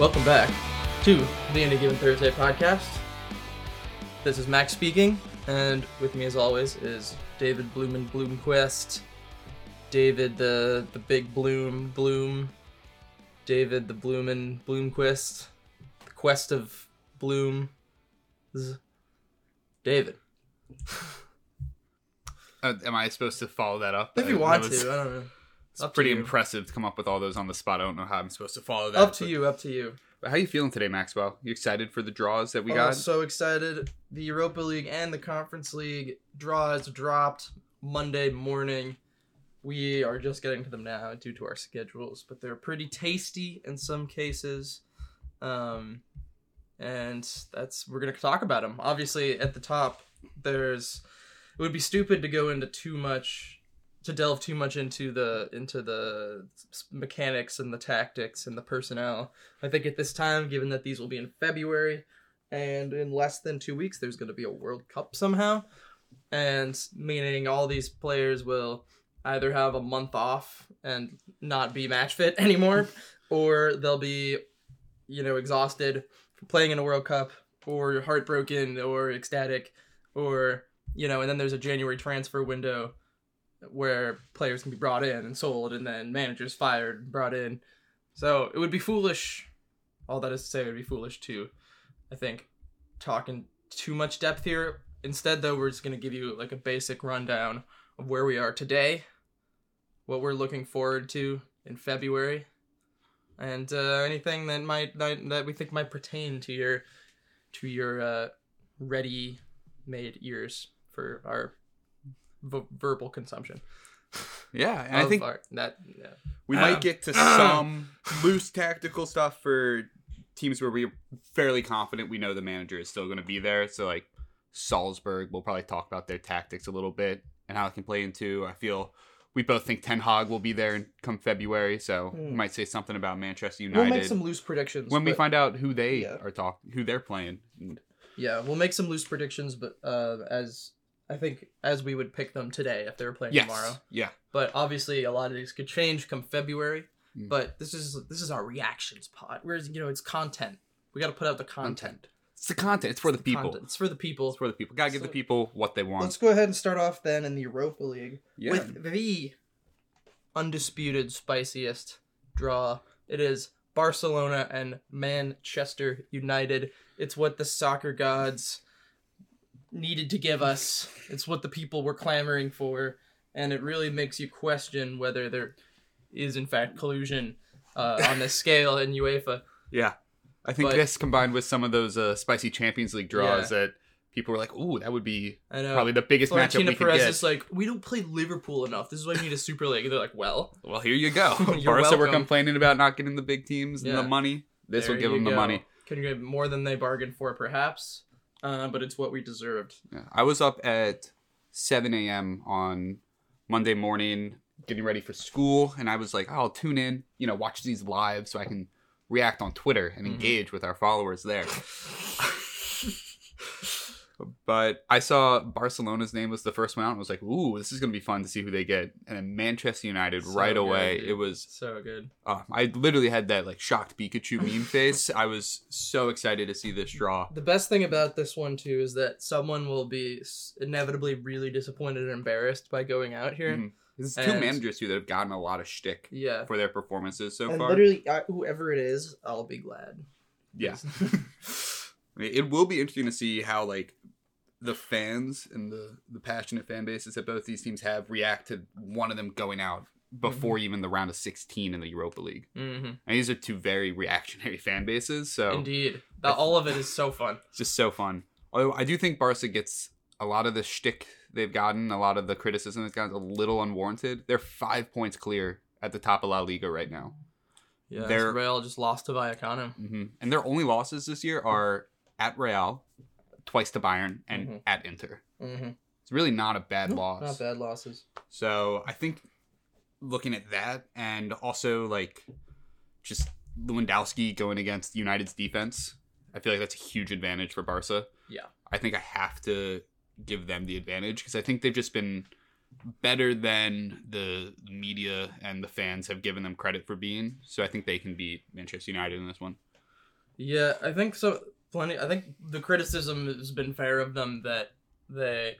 Welcome back to the Any Given Thursday podcast. This is Max speaking, and with me, as always, is David Blumen Bloomquist, David the the Big Bloom Bloom, David the Bloomin Bloomquist, the Quest of Bloom, David. Uh, am I supposed to follow that up? If you want was- to, I don't know. It's Up pretty you. impressive to come up with all those on the spot. I don't know how I'm supposed to follow that. Up to but- you. Up to you. But how are you feeling today, Maxwell? You excited for the draws that we Oh, got? so excited. The Europa League and the Conference League draws dropped Monday morning. We are just getting to them now due to our schedules, but they're pretty tasty in some cases. Um, and that's we're going to talk about them. Obviously, at the top, there's it would be stupid to go into too much to delve too much into the into the mechanics and the tactics and the personnel. I think at this time, given that these will be in February, and in less than two weeks, there's going to be a World Cup somehow, and meaning all these players will either have a month off and not be match fit anymore, or they'll be, you know, exhausted from playing in a World Cup, or heartbroken, or ecstatic, or you know, and then there's a January transfer window where players can be brought in and sold, and then managers fired, and brought in. So it would be foolish. All that is to say, it would be foolish to, I think, talk in too much depth here. Instead, though, we're just going to give you like a basic rundown of where we are today, what we're looking forward to in February, and uh, anything that might that, that we think might pertain to your to your uh, ready-made ears for our v- verbal consumption. yeah, and I think our, that yeah. we might get to some loose tactical stuff for teams where we're fairly confident we know the manager is still going to be there. So like Salzburg, we'll probably talk about their tactics a little bit and how it can play into. I feel we both think Ten Hag will be there in come February, so we Hmm. might say something about Manchester United We'll make some loose predictions when we find out who they Yeah. are talk who they're playing. Yeah, we'll make some loose predictions, but uh, as I think as we would pick them today if they were playing Yes, tomorrow. yeah. But obviously, a lot of these could change come February. Mm. But this is this is our reactions pod. Whereas you know it's content. We got to put out the content. It's the content. It's for the people. Content. It's for the people. It's for the people. Gotta give So- the people what they want. Let's go ahead and start off then in the Europa League Yeah. with the undisputed spiciest draw. It is Barcelona and Manchester United. It's what the soccer gods needed to give us. It's what the people were clamoring for, and it really makes you question whether there is in fact collusion uh, on this scale in UEFA. Yeah. I think But- this combined with some of those uh, spicy Champions League draws that people were like, "Ooh, that would be I know. probably the biggest matchup Florentino we could Perez get." is like, we don't play Liverpool enough. This is why we need a Super League. And they're like, well, well, here you go. Barca were complaining about not getting the big teams and Yeah. the money. This will give them the money. Can get more than they bargained for, perhaps, uh, but it's what we deserved. Yeah. I was up at 7 a.m. on Monday morning getting ready for school, and I was like, "Oh, I'll tune in, you know, watch these live so I can react on Twitter and Mhm. engage with our followers there." But I saw Barcelona's name was the first one out, and was like, "Ooh, this is gonna be fun to see who they get." And then Manchester United So right good, away. dude. It was So good. uh, I literally had that like shocked Pikachu meme face. I was so excited to see this draw. The best thing about this one too is that someone will be inevitably really disappointed and embarrassed by going out here. Mhm. There's two And- managers too that have gotten a lot of shtick Yeah, for their performances so and far. literally, I, whoever it is, I'll be glad. Yeah. I mean, it will be interesting to see how like the fans and the the passionate fan bases that both these teams have react to one of them going out before Mm-hmm. even the round of 16 in the Europa League. hmm And these are two very reactionary fan bases, so Indeed, the, all of it is so fun. it's just so fun. Although I do think Barca gets a lot of the shtick they've gotten, a lot of the criticism they've gotten, a little unwarranted. They're five points clear at the top of La Liga right now. Yeah, They're- Real just lost to Vallecano. hmm And their only losses this year are at Real, twice to Bayern, and Mhm. at Inter. Mm-hmm. It's really not a bad loss. Not bad losses. So I think looking at that and also like just Lewandowski going against United's defense, I feel like that's a huge advantage for Barca. Yeah. I think I have to give them the advantage because I think they've just been better than the media and the fans have given them credit for being. So I think they can beat Manchester United in this one. Yeah, I think so. Plenty. I think the criticism has been fair of them that they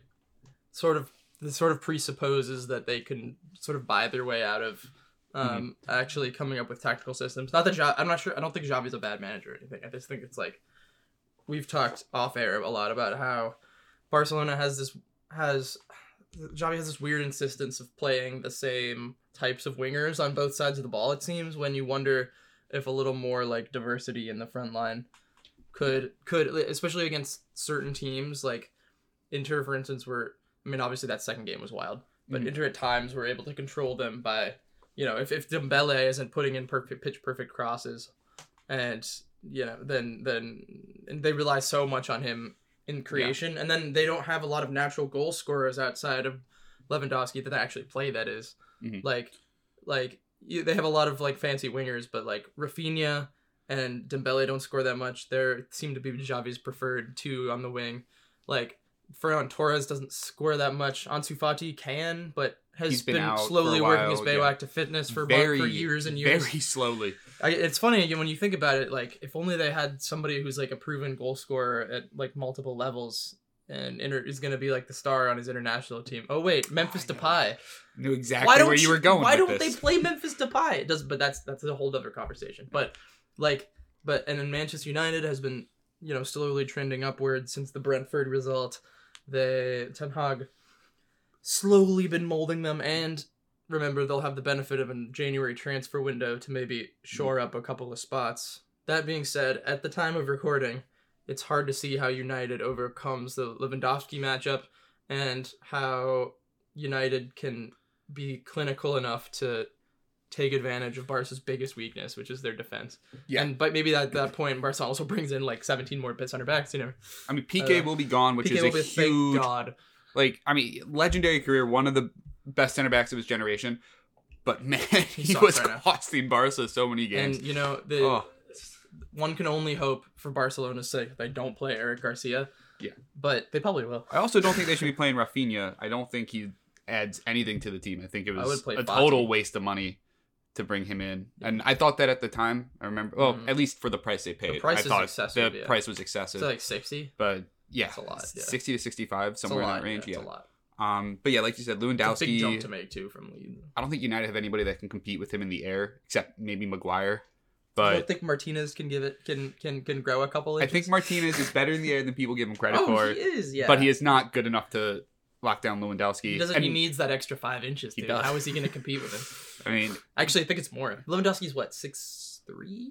sort of this sort of presupposes that they can sort of buy their way out of um, actually coming up with tactical systems. Not that I'm not sure. I don't think Xavi's a bad manager or anything. I just think it's like we've talked off air a lot about how Barcelona has this has Xavi has this weird insistence of playing the same types of wingers on both sides of the ball. It seems when you wonder if a little more like diversity in the front line could could especially against certain teams like Inter, for instance, were I mean obviously that second game was wild, but Mhm. Inter at times were able to control them by you know if if Dembele isn't putting in perfect pitch perfect crosses, and you know then then and they rely so much on him in creation, and then they don't have a lot of natural goal scorers outside of Lewandowski that actually play. That is, Mhm. like, like you, they have a lot of like fancy wingers, but like Rafinha and Dembele don't score that much. They seem to be Xavi's preferred two on the wing. Like Ferran Torres doesn't score that much. Ansu Fati can, but has He's been been, out for a slowly working his way yeah. back to fitness for very, for years and years. Very slowly. I, it's funny when you think about it. Like, if only they had somebody who's like a proven goal scorer at like multiple levels, and inter- is going to be like the star on his international team. Oh wait, Memphis know. Depay. Knew exactly why don't where you were going. Why don't this. they play Memphis Depay? It doesn't. but that's that's a whole other conversation. But like, but and then Manchester United has been you know slowly trending upwards since the Brentford result. The Ten Hag slowly been molding them, and remember they'll have the benefit of a January transfer window to maybe shore up a couple of spots. That being said, at the time of recording, it's hard to see how United overcomes the Lewandowski matchup and how United can be clinical enough to take advantage of Barca's biggest weakness, which is their defense. Yeah. And but maybe at that point, Barca also brings in like 17 more bits on her backs. You know, I mean, PK Uh, will be gone, which PK is a huge, God. like, I mean, legendary career, one of the best center backs of his generation. But man, he sucks was right now. costing Barca so many games. And you know, the Oh. one can only hope for Barcelona's sake that they don't play Eric Garcia. Yeah. but they probably will. I also don't think they should be playing Rafinha. I don't think he adds anything to the team. I think it was a Fati. total waste of money to bring him in. And I thought that at the time. I remember, well, Mhm. at least for the price they paid. The price I is thought excessive, The yeah. price was excessive. So like 60. but yeah, That's a lot, yeah. 60 to 65, It's a somewhere in that range. yeah, Yeah. a lot. Um, but yeah, like you said, It's a big jump to make too from Leeds. I don't think United have anybody that can compete with him in the air, except maybe Maguire. I But don't think Martinez can give it can can can grow a couple I think Martinez is better in the air than people give him credit oh, for. he is, yeah. But he is not good enough to lock down Lewandowski. He doesn't. And, he needs that extra five inches. He Dude. How is he going to compete with him? I mean, Actually, I think it's more. Lewandowski's what six three,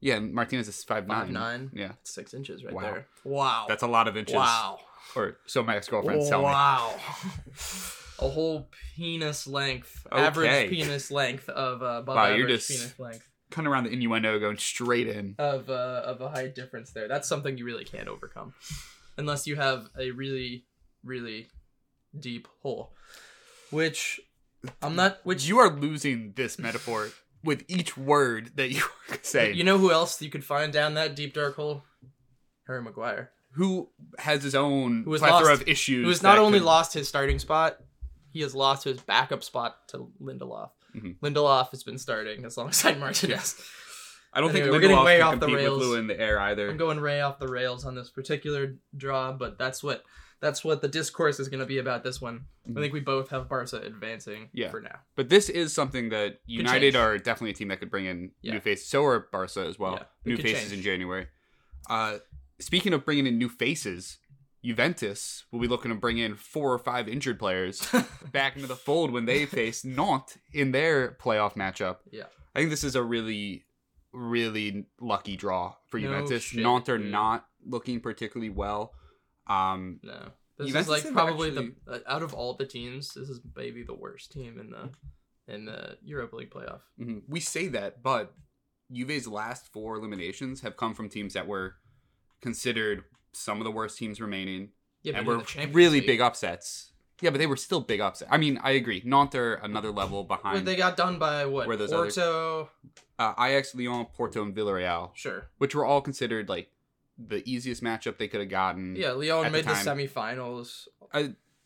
yeah, Martinez is five five nine. nine, Yeah, six inches right Wow. there. Wow. that's a lot of inches. wow. Or so my ex girlfriends tell me. wow. a whole penis length, Okay. average penis length of uh, above Wow, you're just- penis length Kind of around the innuendo, going straight in. of uh, of a height difference there. That's something you really can't overcome, unless you have a really really deep hole, which I'm not. Which You are losing this metaphor with each word that you say. You know who else you could find down that deep dark hole? Harry Maguire, who has his own Who plethora lost- of issues. who has not only could- lost his starting spot, he has lost his backup spot to Lindelof. Mhm. Lindelof has been starting alongside Martinez. I don't Anyway, think we're getting way off the compete with rails. Lou in the air either. I'm going way off the rails on this particular draw, but that's what that's what the discourse is going to be about this one. I think we both have Barca advancing Yeah. for now. But this is something that United are definitely a team that could bring in Yeah. new faces. So are Barca as well. Yeah, new faces change. in January. Uh, speaking of bringing in new faces, Juventus will be looking to bring in four or five injured players back into the fold when they face Nantes in their playoff matchup. Yeah. I think this is a really, really lucky draw for No Juventus. shit, Nantes are dude. not looking particularly well. Um, No. This Juventus is like probably actually- the out of all the teams, this is maybe the worst team in the in the Europa League playoff. Mhm. We say that, but Juve's last four eliminations have come from teams that were considered some of the worst teams remaining Yeah, but and were really League- big upsets. Yeah, but they were still big upsets. I mean, I agree. Nantes are another level Well, behind they got done by what? Where those other- Porto. uh, Ajax, Lyon, Porto, and Villarreal, Sure. which were all considered like the easiest matchup they could have gotten. Yeah, Lyon the made the, time. semifinals.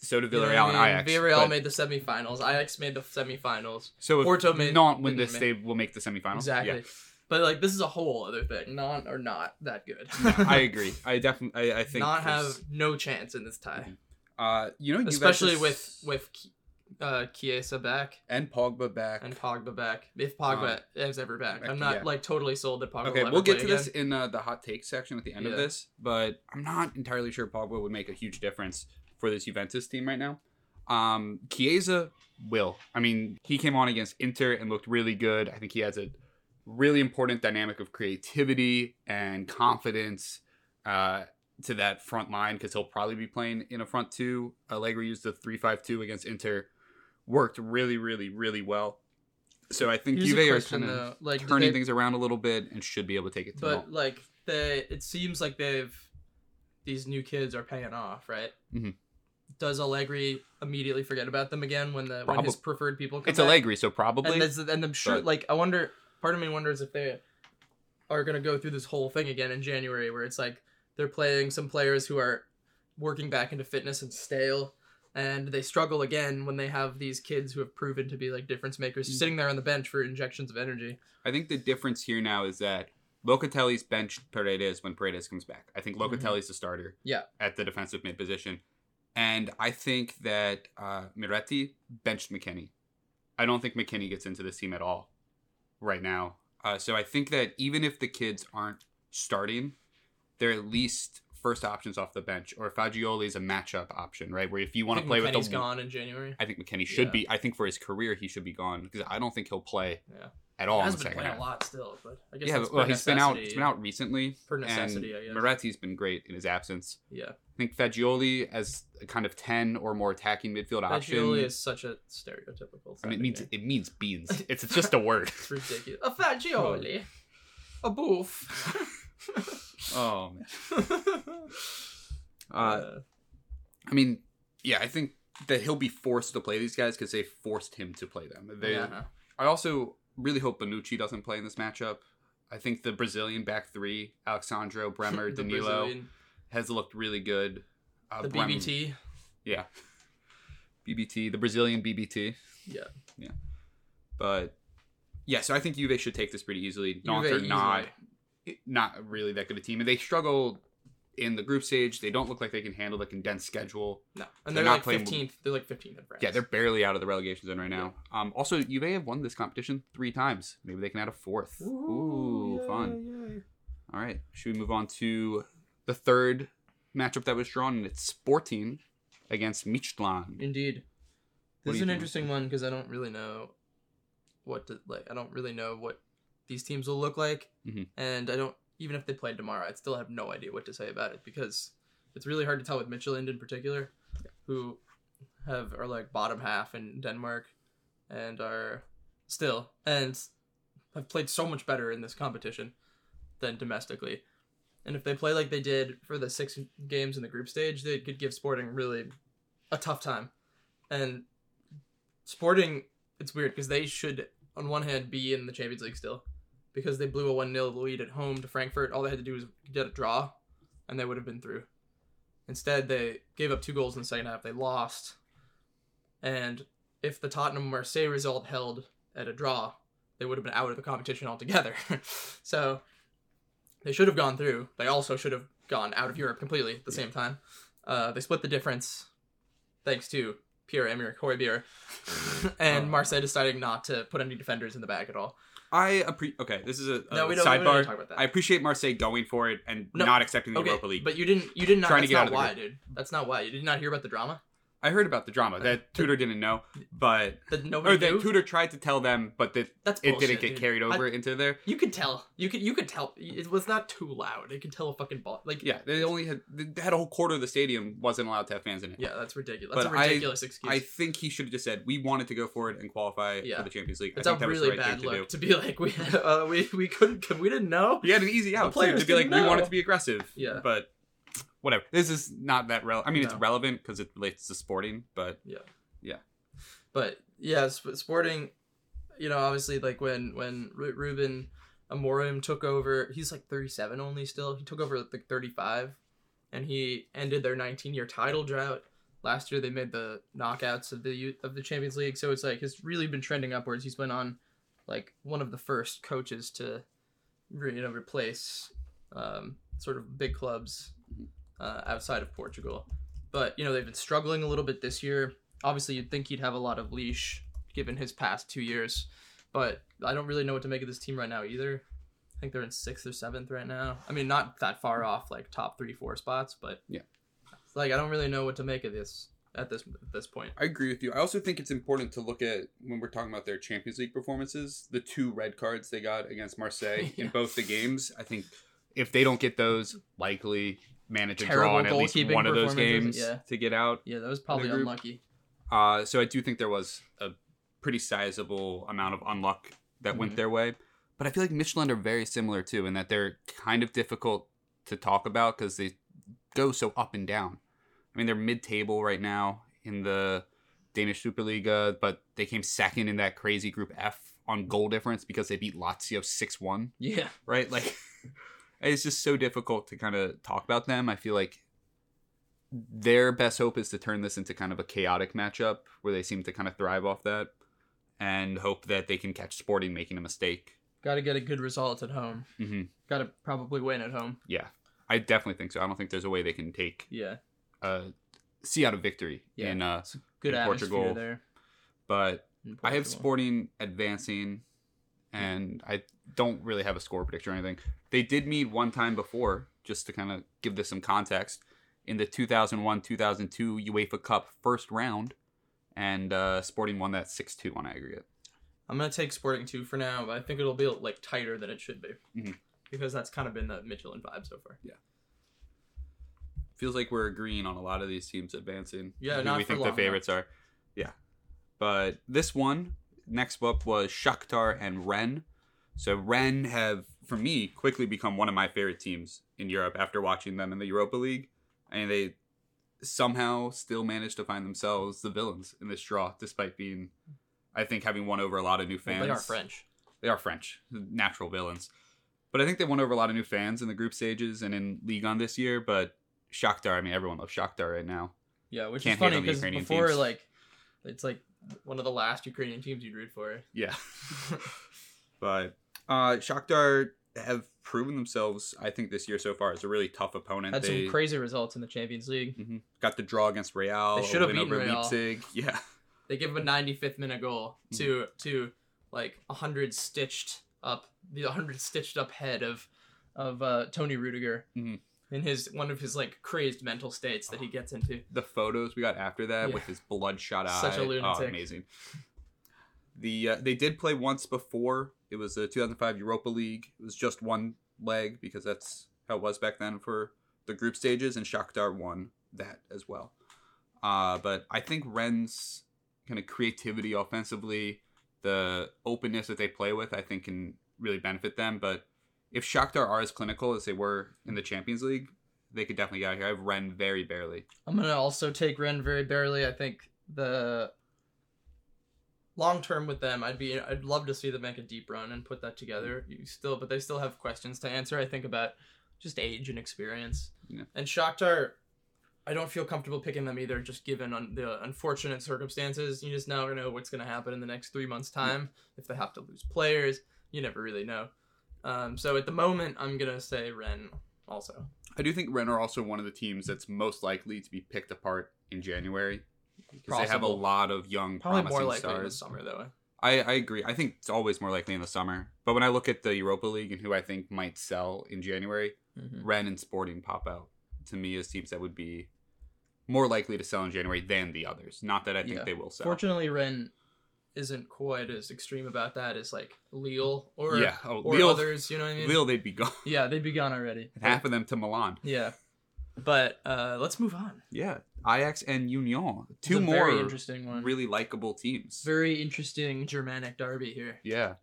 So did You know Villarreal what and I mean? Ajax. Villarreal made the semifinals. Ajax made the semifinals. so Porto made- Nantes win this, make- they will make the semifinals. Exactly. Yeah. But like this is a whole other thing. Non or not that good. I agree. I definitely. I, I think not have no chance in this tie, Uh, you know, especially Juventus with with uh Chiesa back and Pogba back. and Pogba back. If Pogba is ever back, I'm not yeah. like totally sold that Pogba. Okay, we'll get to this in uh, the hot take section at the end of this, but I'm not entirely sure Pogba would make a huge difference for this Juventus team right now. Um, Chiesa will. I mean, he came on against Inter and looked really good. I think he has a really important dynamic of creativity and confidence uh, to that front line because he'll probably be playing in a front two. Allegri used the three-five-two against Inter, worked really, really, really well. So I think Here's Juve are kind of like turning they- things around a little bit and should be able to take it to but like they it seems like they've these new kids are paying off right Mhm. does allegri immediately forget about them again when the when his preferred people come It's back? Allegri, so probably. and, and i'm sure but- like i wonder part of me wonders if they are going to go through this whole thing again in january where it's like they're playing some players who are working back into fitness and stale and they struggle again when they have these kids who have proven to be like difference makers Mm. sitting there on the bench for injections of energy I think the difference here now is that Locatelli's benched Paredes when Paredes comes back. I think Mhm. Locatelli's the starter. Yeah. At the defensive mid position. And I think that uh, Miretti benched McKennie. I don't think McKennie gets into this team at all right now. Uh, so I think that even if the kids aren't starting, they're at least first options off the bench. Or Fagioli is a matchup option, right? Where if you want to play McKennie's with the gone in january I think McKennie should Yeah. be. I think for his career, he should be gone because I don't think he'll play yeah at all he in has the been second playing half. a lot still, but I guess Yeah, but, well, he's been out. He's been out recently. For necessity, I guess. Miretti's been great in his absence. Yeah, I think Fagioli as a kind of ten or more attacking midfield option. Fagioli is such a stereotypical. I mean, it means name. it means beans. It's just a word. it's ridiculous. A Fagioli, oh. a boof. oh man. Uh, I mean, yeah, I think that he'll be forced to play these guys because they forced him to play them. They, yeah. I also really hope Bonucci doesn't play in this matchup. I think the Brazilian back three, Alex Sandro, Bremer, Danilo, Brazilian- has looked really good. Uh, the Bremer- BBT. Yeah. BBT, the Brazilian BBT. Yeah. Yeah. But yeah, so I think Juve should take this pretty easily. Nantes Juve are not easily. Not really that good a team. And they struggle in the group stage. They don't look like they can handle the condensed schedule. No, and They're they're, not like playing- fifteenth. They're like fifteenth in France. Yeah, they're barely out of the relegation zone right now. Um also Juve have won this competition three times. Maybe they can add a fourth. Ooh, fun. All right. Should we move on to the third matchup that was drawn? And it's Sporting against Midtjylland. Indeed. This is an interesting one because I don't really know what to like. I don't really know what these teams will look like, Mhm. and I don't even if they played tomorrow, I'd still have no idea what to say about it because it's really hard to tell with Midtjylland in particular, who have are like bottom half in Denmark, and are still and have played so much better in this competition than domestically. And if they play like they did for the six games in the group stage, they could give Sporting really a tough time. And Sporting, it's weird because they should, on one hand, be in the Champions League still because they blew a 1 0 lead at home to Frankfurt. All they had to do was get a draw, and they would have been through. Instead, they gave up two goals in the second half. They lost. And if the Tottenham Marseille result held at a draw, they would have been out of the competition altogether. so they should have gone through. They also should have gone out of Europe completely at the same time. Uh, they split the difference thanks to Pierre Emerick Højbjerg and Oh. Marseille deciding not to put any defenders in the back at all. I appreciate. Okay, this is a, a No, we don't, we don't sidebar. talk about that. I appreciate Marseille going for it and No, not accepting the okay, Europa League. but you didn't. You did not. Trying to that's get out not of the why, dude. That's not why. You did not hear about the drama. I heard about the drama that Tudor didn't know, but That nobody or that knew. Tudor tried to tell them, but that That's it bullshit, didn't get dude. carried I- over into there. you could tell. You could. You could tell. It was not too loud. It could tell a fucking ball. Like Yeah, they only had they had a whole quarter of the stadium wasn't allowed to have fans in it. Yeah, that's ridiculous. That's But a I- ridiculous excuse. I think he should have just said we wanted to go for it and qualify Yeah. for the Champions League. it's I a think that was really the right bad thing to look do. to be like we uh, we we couldn't we didn't know. He had an easy out too, players to be like didn't we wanted to be aggressive. Yeah. but whatever. This is not that relevant. I mean, it's relevant because it relates to sporting, but yeah, yeah. But yeah, Sp- Sporting, you know, obviously like when when Ru- Ruben Amorim took over, he's like 37 only still. He took over at like 35 and he ended their 19-year title drought. Last year they made the knockouts of the of the Champions League, so it's like it's really been trending upwards. He's been on like one of the first coaches to you know, replace um, sort of big clubs. Uh, outside of Portugal. But you know, they've been struggling a little bit this year. Obviously, you'd think he'd have a lot of leash given his past two years, but I don't really know what to make of this team right now either. I think they're in sixth or seventh right now. I mean, not that far off, like top three, four spots, but Yeah. like I don't really know what to make of this at this at this point. I agree with you. I also think it's important to look at when we're talking about their Champions League performances, the two red cards they got against Marseille in both the games. I think if they don't get those, likely manage a Terrible draw in at least one of those games yeah. to get out. Yeah, that was probably unlucky. Uh, so I do think there was a pretty sizable amount of unluck that went Mhm. their way. But I feel like Michelin are very similar too, in that they're kind of difficult to talk about because they go so up and down. I mean, they're mid-table right now in the Danish Superliga, but they came second in that crazy Group F on goal difference because they beat Lazio six-one Yeah. right? Like it's just so difficult to kind of talk about them. I feel like their best hope is to turn this into kind of a chaotic matchup where they seem to kind of thrive off that and hope that they can catch Sporting making a mistake. Got to get a good result at home. hmm Got to probably win at home. Yeah, I definitely think so. I don't think there's a way they can take Yeah. uh see out a victory Yeah. in uh good In Portugal. there. but in I have Sporting advancing, and I don't really have a score prediction or anything. They did meet one time before, just to kind of give this some context, in the 2001-2002 UEFA Cup first round, and uh, Sporting won that 6-2 on aggregate. I'm gonna take Sporting two for now, but I think it'll be like tighter than it should be Mhm. because that's kind of been the Michelin vibe so far. Yeah. Feels like we're agreeing on a lot of these teams advancing. Yeah, not we think the favorites are. Yeah, but this one next up was Shakhtar and Rennes. So Rennes have, for me, quickly become one of my favorite teams in Europe after watching them in the Europa League, and they somehow still managed to find themselves the villains in this draw, despite being, I think, having won over a lot of new Well, fans. they are French. They are French, natural villains. But I think they won over a lot of new fans in the group stages and in Ligue 1 this year. But Shakhtar, I mean, everyone loves Shakhtar right now. Yeah, which Can't is funny because Ukrainian before teams. like it's like one of the last Ukrainian teams you'd root for. Yeah. but uh, Shakhtar have proven themselves, I think, this year so far as a really tough opponent. Had they some crazy results in the Champions League. Mhm. got the draw against Real. They should have beaten over Real. Leipzig. Yeah. They give a 95th minute goal to Mm-hmm. to like a hundred stitched up the hundred stitched up head of of uh, Toni Rudiger Mhm. in his one of his like crazed mental states that he gets into. The photos we got after that Yeah. with his bloodshot eye. Such a Oh, lunatic. amazing. The uh, they did play once before. It was the 2005 Europa League. It was just one leg because that's how it was back then for the group stages, and Shakhtar won that as well. Uh, but I think Rennes's kind of creativity offensively, the openness that they play with, I think can really benefit them. But if Shakhtar are as clinical as they were in the Champions League, they could definitely get out here. I have Rennes very barely. I'm gonna also take Rennes very barely. I think the long term with them, I'd be I'd love to see them make a deep run and put that together. You still, but they still have questions to answer. I think about just age and experience. Yeah. And Shakhtar, I don't feel comfortable picking them either, just given on the unfortunate circumstances. You just never know what's gonna happen in the next three months' time. If they have to lose players, you never really know. Um, so at the moment, I'm gonna say Rennes also. I do think Rennes are also one of the teams that's most likely to be picked apart in January because they have a lot of young, Probably promising more likely in the stars. summer though. I, I agree. I think it's always more likely in the summer. But when I look at the Europa League and who I think might sell in January, Mhm. Rennes and Sporting pop out to me as teams that would be more likely to sell in January than the others. Not that I think Yeah. they will sell. Fortunately, Rennes isn't quite as extreme about that as like Lille or yeah, oh, or Lille, others. You know what I mean? Lille, they'd be gone. Yeah, they'd be gone already. Half of them to Milan. Yeah, but uh, let's move on. Yeah, Ajax and Union, two more very interesting one. really likable teams. very interesting Germanic derby here. Yeah.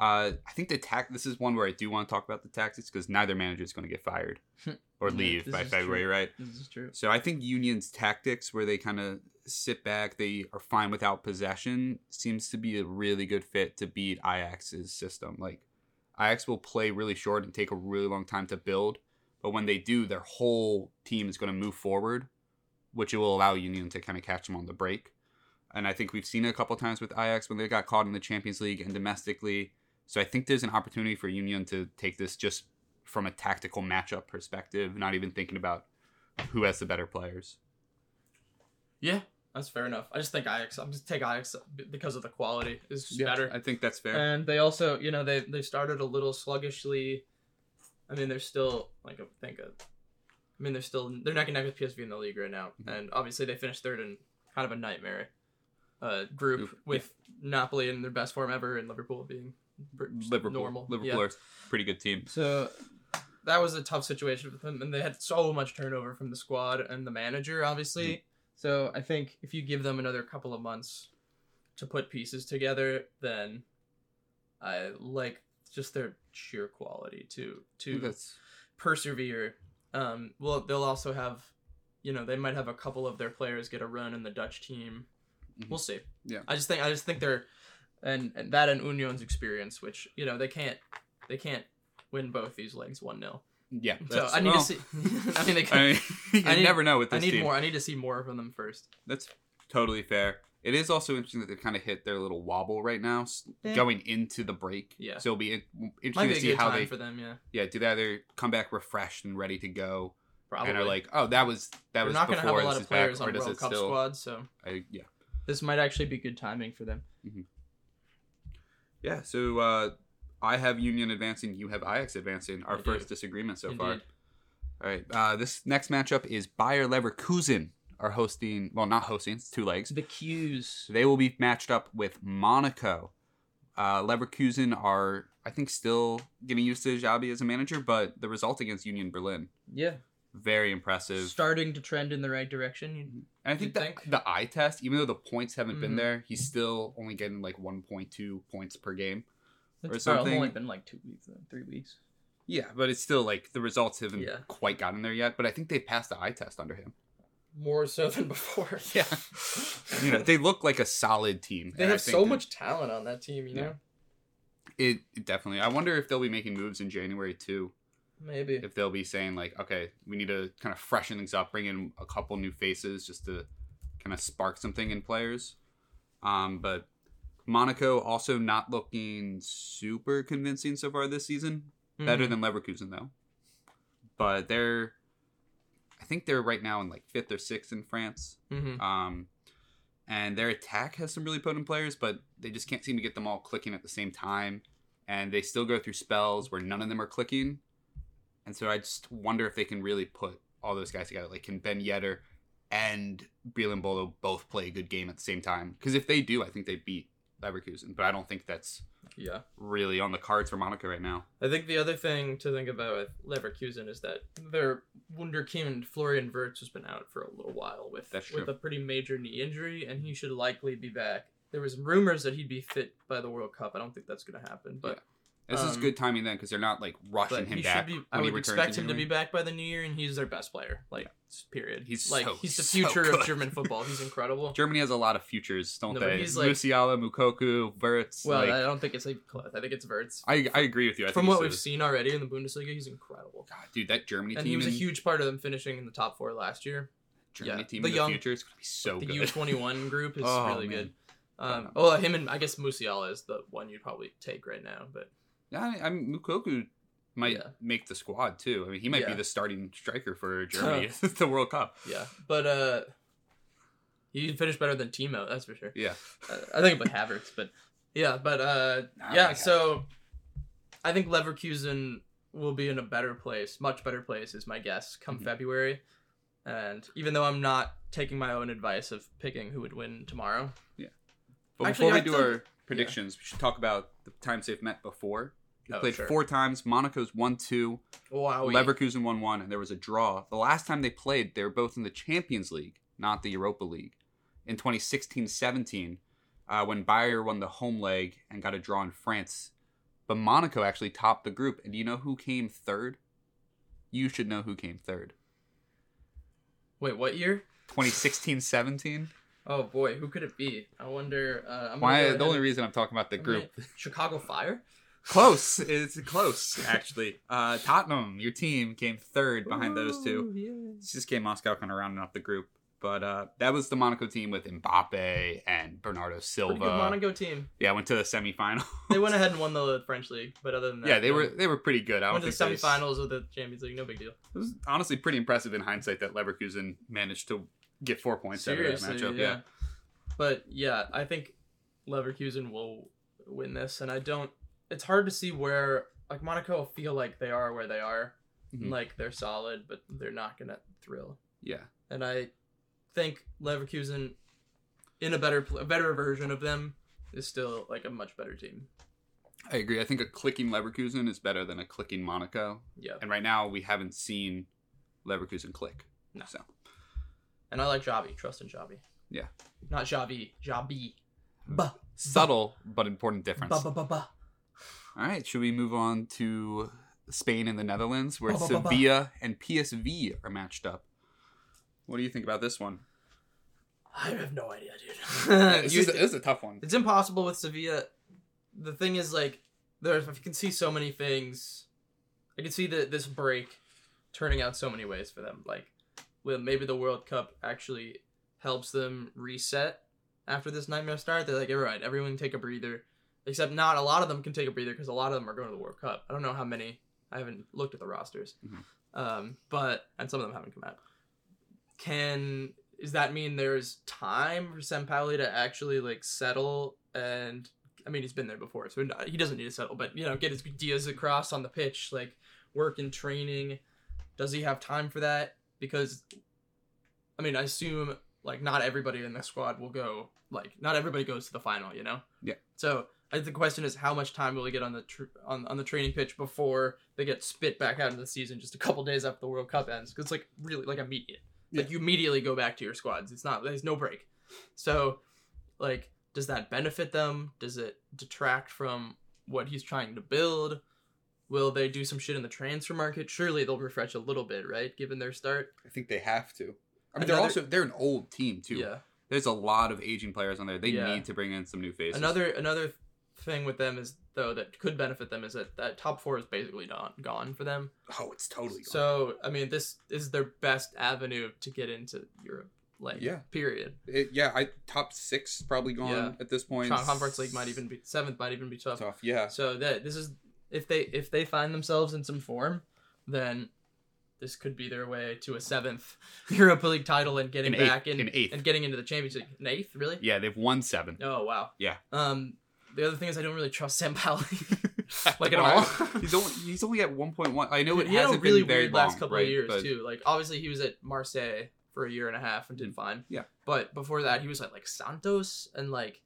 Uh, I think the tac. This is one where I do want to talk about the tactics because neither manager is going to get fired or leave this by February, right? This is true. So I think Union's tactics, where they kind of sit back, they are fine without possession, seems to be a really good fit to beat Ajax's system. Like Ajax will play really short and take a really long time to build, but when they do, their whole team is going to move forward, which it will allow Union to kind of catch them on the break. And I think we've seen it a couple times with Ajax when they got caught in the Champions League and domestically. So I think there's an opportunity for Union to take this just from a tactical matchup perspective, not even thinking about who has the better players. Yeah, that's fair enough. I just think Ajax. I'm just take Ajax because of the quality is just better. I think that's fair. And they also, you know, they they started a little sluggishly. I mean, they're still like I think a, I mean, they're still they're neck and neck with PSV in the league right now, Mhm. and obviously they finished third in kind of a nightmare uh, group Group, with Napoli in their best form ever and Liverpool being pr- Liverpool, normal. Liverpool Yeah. are a pretty good team. So that was a tough situation with them, and they had so much turnover from the squad and the manager, obviously. So I think if you give them another couple of months to put pieces together, then I like just their sheer quality to to that's persevere. Um, well, they'll also have, you know, they might have a couple of their players get a run in the Dutch team. Mhm. We'll see. Yeah. I just think I just think they're, and, and that and Union's experience, which you know they can't they can't win both these legs one 0 yeah. So I need well, to see. I mean, they I can, mean, you I need- never know with this I need team. more. I need to see more from them first. That's totally fair. It is also interesting that they kind of hit their little wobble right now, Yeah. going into the break. Yeah. So it'll be in- Might interesting be to a see good how time they, for them. Yeah, yeah, do they either come back refreshed and ready to go, probably. and are like, oh, that was that They're was not going to have before a lot this of is back, players or on does World it Cup still? squads, so I, yeah, this might actually be good timing for them. yeah. So uh, I have Union advancing, you have Ajax advancing. Our I do. first disagreement so far. All right. Uh, this next matchup is Bayer Leverkusen are hosting. Well, not hosting. It's two legs. The cues. They will be matched up with Monaco. Uh, Leverkusen are, I think, still getting used to Xabi as a manager, but the result against Union Berlin, Yeah, very impressive. starting to trend in the right direction. You- And I think that think. the eye test, even though the points haven't been Mhm. there, he's still only getting like 1.2 points per game. Or It's probably something. only been like two weeks, though, three weeks. Yeah, but it's still like the results haven't Yeah. quite gotten there yet. But I think they passed the eye test under him. More so than before. Yeah. You know, they look like a solid team. they have so much talent on that team. You know, It, it definitely. I wonder if they'll be making moves in January too. maybe. if they'll be saying like, okay, we need to kind of freshen things up, bring in a couple new faces just to kind of spark something in players. Um, but Monaco also not looking super convincing so far this season. Better Mhm. than Leverkusen though, but they're, I think they're right now in like fifth or sixth in France. Mhm. Um, and their attack has some really potent players, but they just can't seem to get them all clicking at the same time. And they still go through spells where none of them are clicking. And so I just wonder if they can really put all those guys together. Like, can Ben Yedder and Breel Embolo both play a good game at the same time? Because if they do, I think they beat Leverkusen. But I don't think that's Yeah. really on the cards for Monaco right now. I think the other thing to think about with Leverkusen is that their wunderkind Florian Wirtz has been out for a little while with with a pretty major knee injury, and he should likely be back. There was rumors that he'd be fit by the World Cup. I don't think that's going to happen, but This is Um, good timing then because they're not like rushing him back. be. I would expect him to be back by the new year, and he's their best player. Like period. He's like so- he's the future good. of German football. He's incredible. Germany has a lot of futures, don't No, they? he's like- Musiala, Moukoko, Wirtz. Well, like, I don't think it's like. I think it's Wirtz. I, I agree with you. I From think what we've seen already in the Bundesliga, he's incredible. God, dude, that Germany And team, he was a huge part of them finishing in the top four last year. Germany yeah, team the in the young- future is gonna be so the good. The U twenty one group is Oh, really man. good. Um, well, him and I guess Musiala is the one you'd probably take right now, but I, I mean, Moukoko might Yeah. make the squad too. I mean, he might be the starting striker for Germany at the World Cup. yeah, but uh, he finished better than Timo, that's for sure. Yeah, Uh, I think with Havertz, but yeah, but uh, yeah. So I think Leverkusen will be in a better place, much better place, is my guess, come Mhm. February. And even though I'm not taking my own advice of picking who would win tomorrow, yeah. but Actually, before we I do think- our predictions, we should talk about the times they've met before. They Oh, played sure. four times. Monaco's one two. wow, Leverkusen won one, and there was a draw. The last time they played, they were both in the Champions League, not the Europa League. In 2016-17, uh, when Bayer won the home leg and got a draw in France, but Monaco actually topped the group. And do you know who came third? You should know who came third. wait, what year? 2016-17. Oh boy, who could it be? I wonder. Uh, Why? The only reason I'm talking about the group. Chicago Fire. Close. It's close, actually. Uh, Tottenham, your team, came third behind those two. Ooh, yeah. It's just game Moscow kind of rounding up the group. But uh, that was the Monaco team with Mbappe and Bernardo Pretty Silva. good Monaco team. Yeah, went to the semifinal. They went ahead and won the French league, but other than that, yeah, they were they were pretty good. I went to the semifinals of the Champions League. No big deal. It was honestly pretty impressive in hindsight that Leverkusen managed to get four points out of that Seriously, matchup. yeah. Yeah. But yeah, I think Leverkusen will win this, and I don't. It's hard to see where like Monaco feel like they are where they are, Mhm. like they're solid, but they're not gonna thrill. yeah, And I think Leverkusen, in a better a better version of them, is still like a much better team. I agree. I think a clicking Leverkusen is better than a clicking Monaco. Yeah, And right now we haven't seen Leverkusen click. No. So and I like Javi. Trust in Javi. Yeah. not Javi. Javi. Ba subtle but important difference. ba ba ba ba. All right, should we move on to Spain and the Netherlands, where Ba. Sevilla and PSV are matched up? What do you think about this one? I have no idea, dude. it's, a, this is a tough one. It's impossible with Sevilla. The thing is, like, there's I can see so many things. I can see that this break turning out so many ways for them. Like, well, maybe the World Cup actually helps them reset after this nightmare start. They're like, all right, everyone take a breather. Except not a lot of them can take a breather because a lot of them are going to the World Cup. I don't know how many. I haven't looked at the rosters, Mhm. um, but and some of them haven't come out. Can does that mean there's time for Sampaoli to actually like settle and I mean he's been there before so he doesn't need to settle but you know get his ideas across on the pitch like work in training does he have time for that because I mean I assume like not everybody in the squad will go like not everybody goes to the final you know Yeah. so I think the question is how much time will he get on the tr- on, on the training pitch before they get spit back out into the season just a couple days after the World Cup ends because it's like really like immediate like you immediately go back to your squads. It's not there's no break. So like does that benefit them? Does it detract from what he's trying to build? Will they do some shit in the transfer market? Surely they'll refresh a little bit, right? Given their start. I think they have to. I mean, they're also they're an old team too. Yeah. There's a lot of aging players on there. They Yeah. need to bring in some new faces. Another another thing with them is though that could benefit them is that that top four is basically gone gone for them. oh, it's totally gone. So I mean this is their best avenue to get into Europe. Like Yeah. period. It- yeah, I top six probably gone Yeah. at this point. Conference League might even be seventh might even be tough. tough. Yeah, So that this is if they if they find themselves in some form, then this could be their way to a seventh Europa League title and getting An eighth- back in an eighth. and getting into the Champions League. An eighth, really? yeah, they've won seven. Oh wow. Yeah. Um, the other thing is I don't really trust Sampaoli like at all. he's only he's only at one point one. I know it he had a hasn't really been very weird long, last couple right? of years But too. Like obviously he was at Marseille for a year and a half and did mm. fine. Yeah. But before that he was at like Santos and like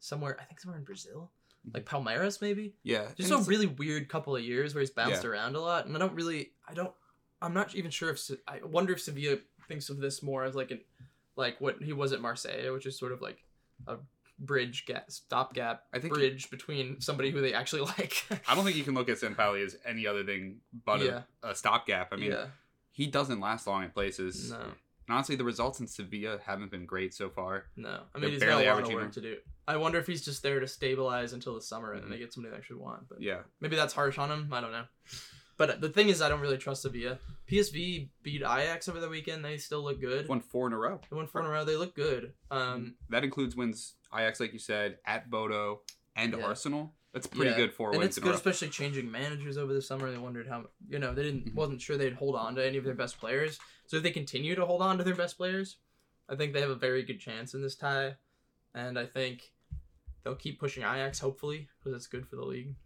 somewhere I think somewhere in Brazil. Mm-hmm. Like Palmeiras maybe? Yeah, just and a really weird couple of years where he's bounced around a lot, and I don't really, I don't, I'm not even sure if I wonder if Sevilla thinks of this more as like an, like what he was at Marseille, which is sort of like a bridge gap, stopgap I think bridge between somebody who they actually like. I don't think you can look at Sampaoli as any other thing but Yeah. a, a stopgap. I mean, yeah, he doesn't last long in places. no, And honestly, the results in Sevilla haven't been great so far. no. I They're mean, he's got barely a lot of work to do. I wonder if he's just there to stabilize until the summer, and then they mm-hmm. get somebody they actually want. But Yeah, maybe that's harsh on him. I don't know. But the thing is, I don't really trust Sevilla. PSV beat Ajax over the weekend. They still look good. won four in a row. They won four in a row. They look good. Um, That includes wins Ajax, like you said, at Bodo and Yeah. Arsenal. That's pretty Yeah. good four and it's good, especially changing managers over the summer. They wondered how you know they didn't Mhm. wasn't sure they'd hold on to any of their best players. So if they continue to hold on to their best players, I think they have a very good chance in this tie. And I think they'll keep pushing Ajax, hopefully, because it's good for the league.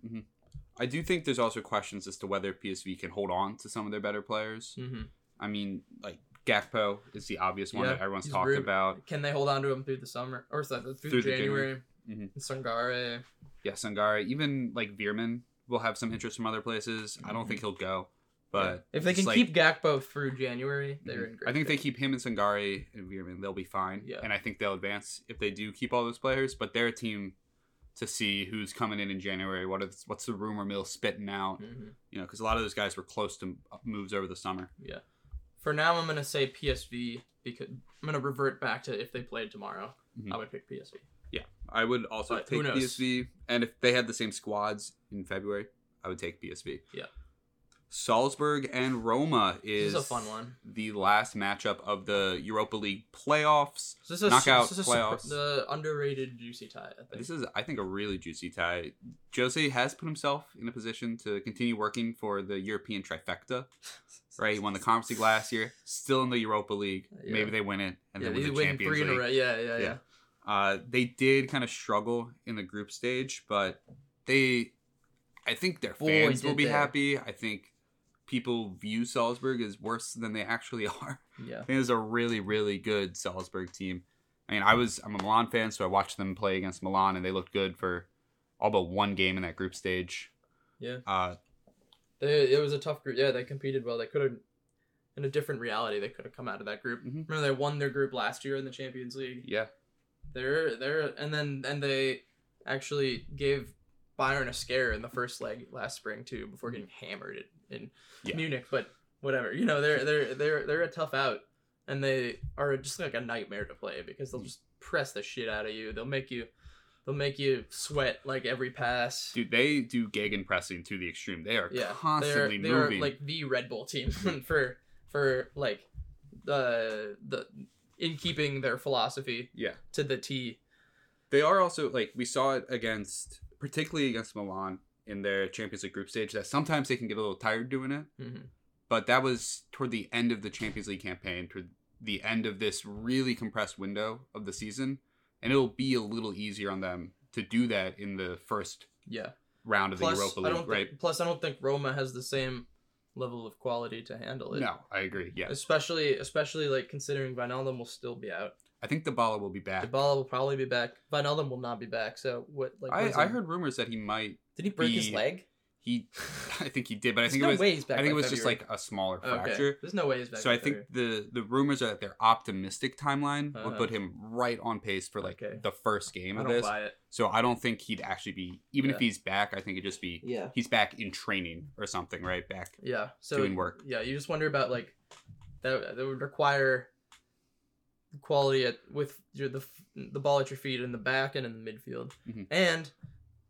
I do think there's also questions as to whether PSV can hold on to some of their better players. Mm-hmm. I mean, like Gakpo is the obvious one Yeah, that everyone's talked rude. about. Can they hold on to him through the summer or so- through, Through January? January. Mhm. Sangare. Yeah, Sangare, even like Veerman will have some interest from other places. I don't think he'll go, but if they can like- keep Gakpo through January, they're in great. I think they keep him and Sangare and Veerman, they'll be fine. Yeah. And I think they'll advance if they do keep all those players. But they're a team to see who's coming in in January. What is what's the rumor mill spitting out? Mhm. You know, because a lot of those guys were close to moves over the summer. Yeah. For now, I'm gonna say PSV because I'm gonna revert back to if they played tomorrow, Mhm. I would pick PSV. Yeah, I would also But take? PSV, and if they had the same squads in February, I would take PSV. Yeah. Salzburg and Roma This is is a fun one. the last matchup of the Europa League playoffs. This is a, Knockout this is playoffs. the underrated juicy tie. I think. This is, I think, a really juicy tie. Jose has put himself in a position to continue working for the European trifecta. Right, he won the Conference League last year. Still in the Europa League. Yeah. Maybe they win it, and yeah, then win the Champions three in a League. row. Yeah, yeah, yeah. Yeah. Uh, they did kind of struggle in the group stage, but they, I think their Boy, fans will be they. happy. I think people view Salzburg as worse than they actually are. Yeah. I think it's a really, really good Salzburg team. I mean, I was I'm a Milan fan, so I watched them play against Milan, and they looked good for all but one game in that group stage. Yeah. Uh, They, it was a tough group. Yeah, they competed well. They could have, in a different reality, they could have come out of that group. Mhm. Remember, they won their group last year in the Champions League. yeah, They're they're and then and they actually gave Bayern a scare in the first leg last spring too, before getting hammered in, Yeah. Munich. But whatever, you know, they're they're they're they're a tough out, and they are just like a nightmare to play because they'll mm. just press the shit out of you. They'll make you. They'll make you sweat like every pass. dude, they do gegen pressing to the extreme. They are yeah, constantly they're, they're like the Red Bull team for for like the the in keeping their philosophy yeah, to the T. they are also like we saw it against, particularly against Milan in their Champions League group stage. That sometimes they can get a little tired doing it. Mhm. but that was toward the end of the Champions League campaign, toward the end of this really compressed window of the season, and it'll be a little easier on them to do that in the first Yeah. round of Plus, the Europa I League, don't right? think, plus, I don't think Roma has the same level of quality to handle it. No, I agree. Yeah, Especially, especially like considering Wijnaldum will still be out. I think Dybala will be back. Dybala will probably be back. Wijnaldum will not be back. So what? Like, what I, I heard rumors that he might. Did he break his leg? He, I think he did, but I There's think no it was. way he's back. I think it was just like a smaller Okay. fracture. There's no way he's back. So I think the the rumors are that their optimistic timeline would Uh-huh. put him right on pace for like Okay. the first game I of don't this. buy it. So I don't think he'd actually be even if he's back. I think it'd just be Yeah. he's back in training or something, right? Back. Yeah. So Doing work. Yeah, you just wonder about like that. That would require quality at with your the the ball at your feet in the back and in the midfield, Mhm. and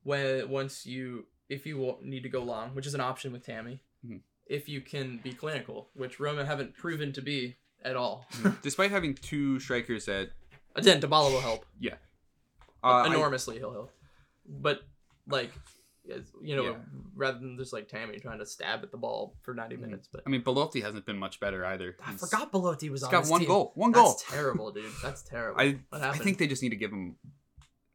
when once you if you need to go long, which is an option with Tammy, Mhm. if you can be clinical, which Roma haven't proven to be at all. Despite having two strikers that Again, Dybala will help uh, I- enormously. he'll help, but like. You know, Yeah. rather than just like Tammy trying to stab at the ball for 90 Mhm. minutes, but I mean, Belotti hasn't been much better either. I He's- forgot Belotti was He's on. got one team. goal. One goal. That's terrible, dude. That's terrible. I I think they just need to give him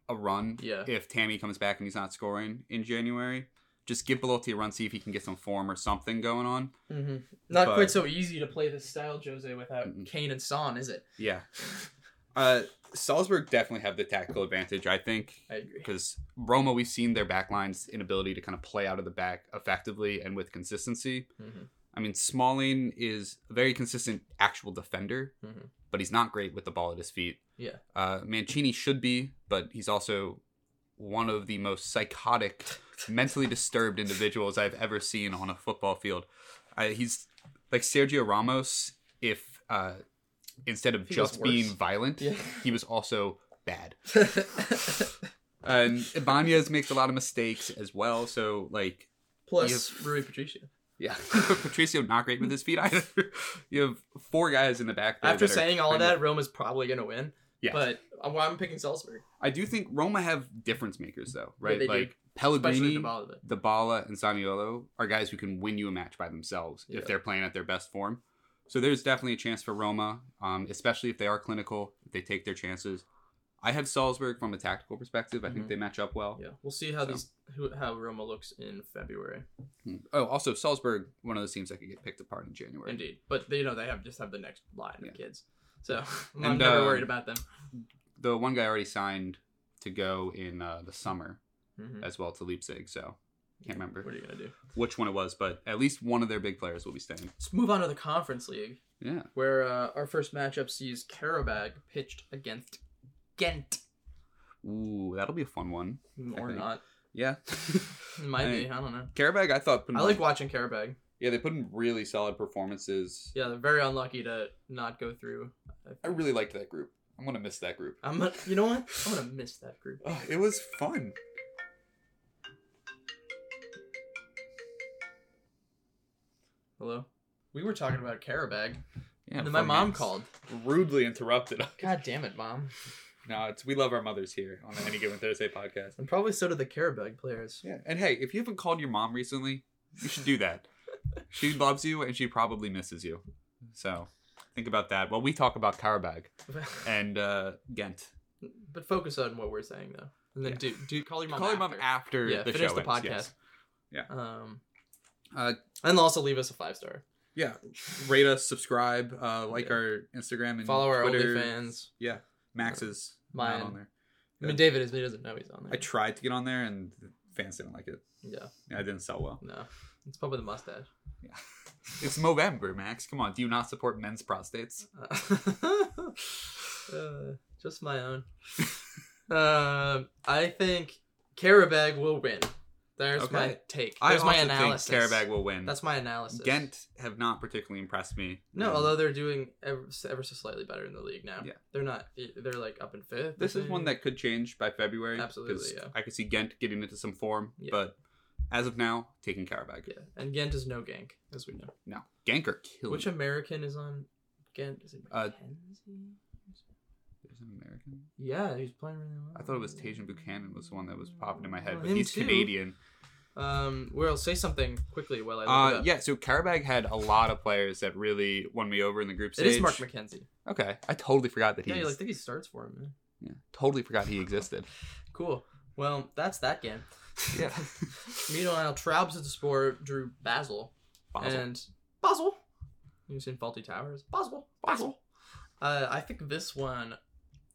a run. Yeah. If Tammy comes back and he's not scoring in January, just give Belotti a run, see if he can get some form or something going on. hmm Not But- quite so easy to play this style, Jose, without Mm-mm. Kane and Son, is it? Yeah. Uh, Salzburg definitely have the tactical advantage, I think. I agree. because Roma, we've seen their backline's inability to kind of play out of the back effectively and with consistency. hmm I mean, Smalling is a very consistent actual defender, Mhm. but he's not great with the ball at his feet. Yeah. Uh, Mancini should be, but he's also one of the most psychotic, mentally disturbed individuals I've ever seen on a football field. Uh, he's like Sergio Ramos if uh, instead of He just being violent, Yeah. he was also bad. And Ibanez makes a lot of mistakes as well. So like, Plus Rui Patricio. yeah, Patricio not great with his feet either. you have four guys in the back. there After saying all of that, Roma's probably gonna win. Yeah. But uh, I'm, I'm picking Salzburg, I do think Roma have difference makers though, right? they do. like especially Pellegrini, Dybala. Dybala, and Zaniolo are guys who can win you a match by themselves Yeah. if they're playing at their best form. So there's definitely a chance for Roma, um, especially if they are clinical, if they take their chances. I have Salzburg from a tactical perspective. I think Mhm. they match up well. Yeah, we'll see how So. these who, how Roma looks in February. Hmm. Oh, also Salzburg, one of those teams that could get picked apart in January. Indeed, but they, you know they have just have the next line Yeah. of kids, so I'm And, never uh, worried about them. The one guy already signed to go in uh, the summer Mhm. as well to Leipzig, so can't remember What are you gonna do? which one it was, but at least one of their big players will be staying. Let's move on to the Conference League. Yeah. where uh, our first matchup sees Qarabağ pitched against Ghent, Ooh, that'll be a fun one. or not. Yeah. It might I- be. I don't know. Qarabağ, I thought. I like watching Qarabağ. Yeah, they put in really solid performances. Yeah, they're very unlucky to not go through. I really liked that group. I'm gonna miss that group. I'm. Gonna, you know what? I'm gonna miss that group. Oh, it was fun. Hello. We were talking about Qarabağ. Yeah, and then my mom games. called. Rudely interrupted us. God damn it, mom. No, it's we love our mothers here on the Any Given Thursday podcast. And probably so do the Qarabağ players. Yeah, and hey, if you haven't called your mom recently, you should do that. she loves you and she probably misses you. So think about that. While we talk about Qarabağ and uh, Ghent. but focus on what we're saying though, and then Yeah. do do call your mom. Call your mom after. after Yeah, the finish show the ends, podcast. yes. Yeah. Um, Uh, and also leave us a five star. yeah, rate us, subscribe, uh, like Yeah. our Instagram and Follow our Twitter. OnlyFans. Yeah, Max is Mine. not on there. I mean, David is, but he doesn't know he's on there. I tried to get on there and the fans didn't like it. yeah, I didn't sell well. no, it's probably the mustache. Yeah, It's Movember, Max. Come on, do you not support men's prostates? uh, just my own. Um, I think Qarabağ will win. There's my Okay. take. I There's also my analysis. think Qarabağ will win. That's my analysis. Ghent have not particularly impressed me. No, although they're doing ever, ever so slightly better in the league now. Yeah. They're not. They're like up in fifth. this is one that could change by February. Absolutely, yeah. I could see Ghent getting into some form, Yeah. but as of now, taking Qarabağ. Yeah, and Ghent is no gank, as we know. No, gank are killing. Which American is on Ghent? Is it Uh, American. Yeah, he's playing really well. I thought it was Tajon Buchanan was the one that was popping in my head, Well, but him he's too. Canadian. Um, well, say something quickly while I look it Uh, up. yeah. So Qarabağ had a lot of players that really won me over in the group it stage. is Mark McKenzie. Okay, I totally forgot that he. Yeah. I think he starts for him. Man. yeah, totally forgot he existed. Cool. Well, that's that game. Yeah. Meanwhile, Trabzonspor drew Basel, Basel. and Basel. You've seen Fawlty Towers? Basel. Basel. Uh, I think this one.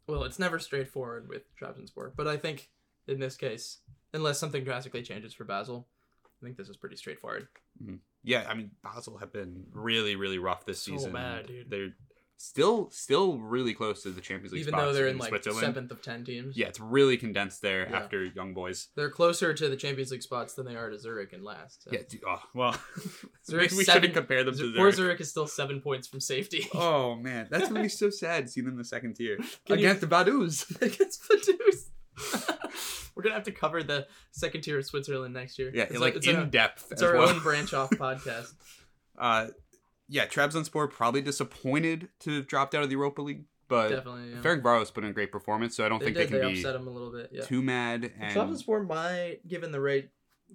Well, it's never straightforward with Trabzonspor, but I think in this case, unless something drastically changes for Basel, I think this is pretty straightforward. Mm-hmm. Yeah, I mean Basel have been really, really rough this So season. bad, dude. They're still, still really close to the Champions League. Even though they're in like Switzerland. seventh of ten teams. Yeah, it's really condensed there Yeah. after Young Boys. They're closer to the Champions League spots than they are to Zurich and last. So. Yeah. Oh, well, Zurich's we shouldn't compare them to Poor Zurich. Zurich is still seven points from safety. Oh man, that's gonna be so sad seeing them in the second tier Can you- against the Vaduz. against Vaduz. We're gonna have to cover the second tier of Switzerland next year. Yeah, it's like it's in our, depth. it's our well. own branch off podcast. Uh, yeah, Trabzonspor probably disappointed to have dropped out of the Europa League, but Definitely. Yeah. Ferencvaros put in a great performance, so I don't They think did. they can They be upset him a little bit. Yeah. too mad. And Trabzonspor might, given the right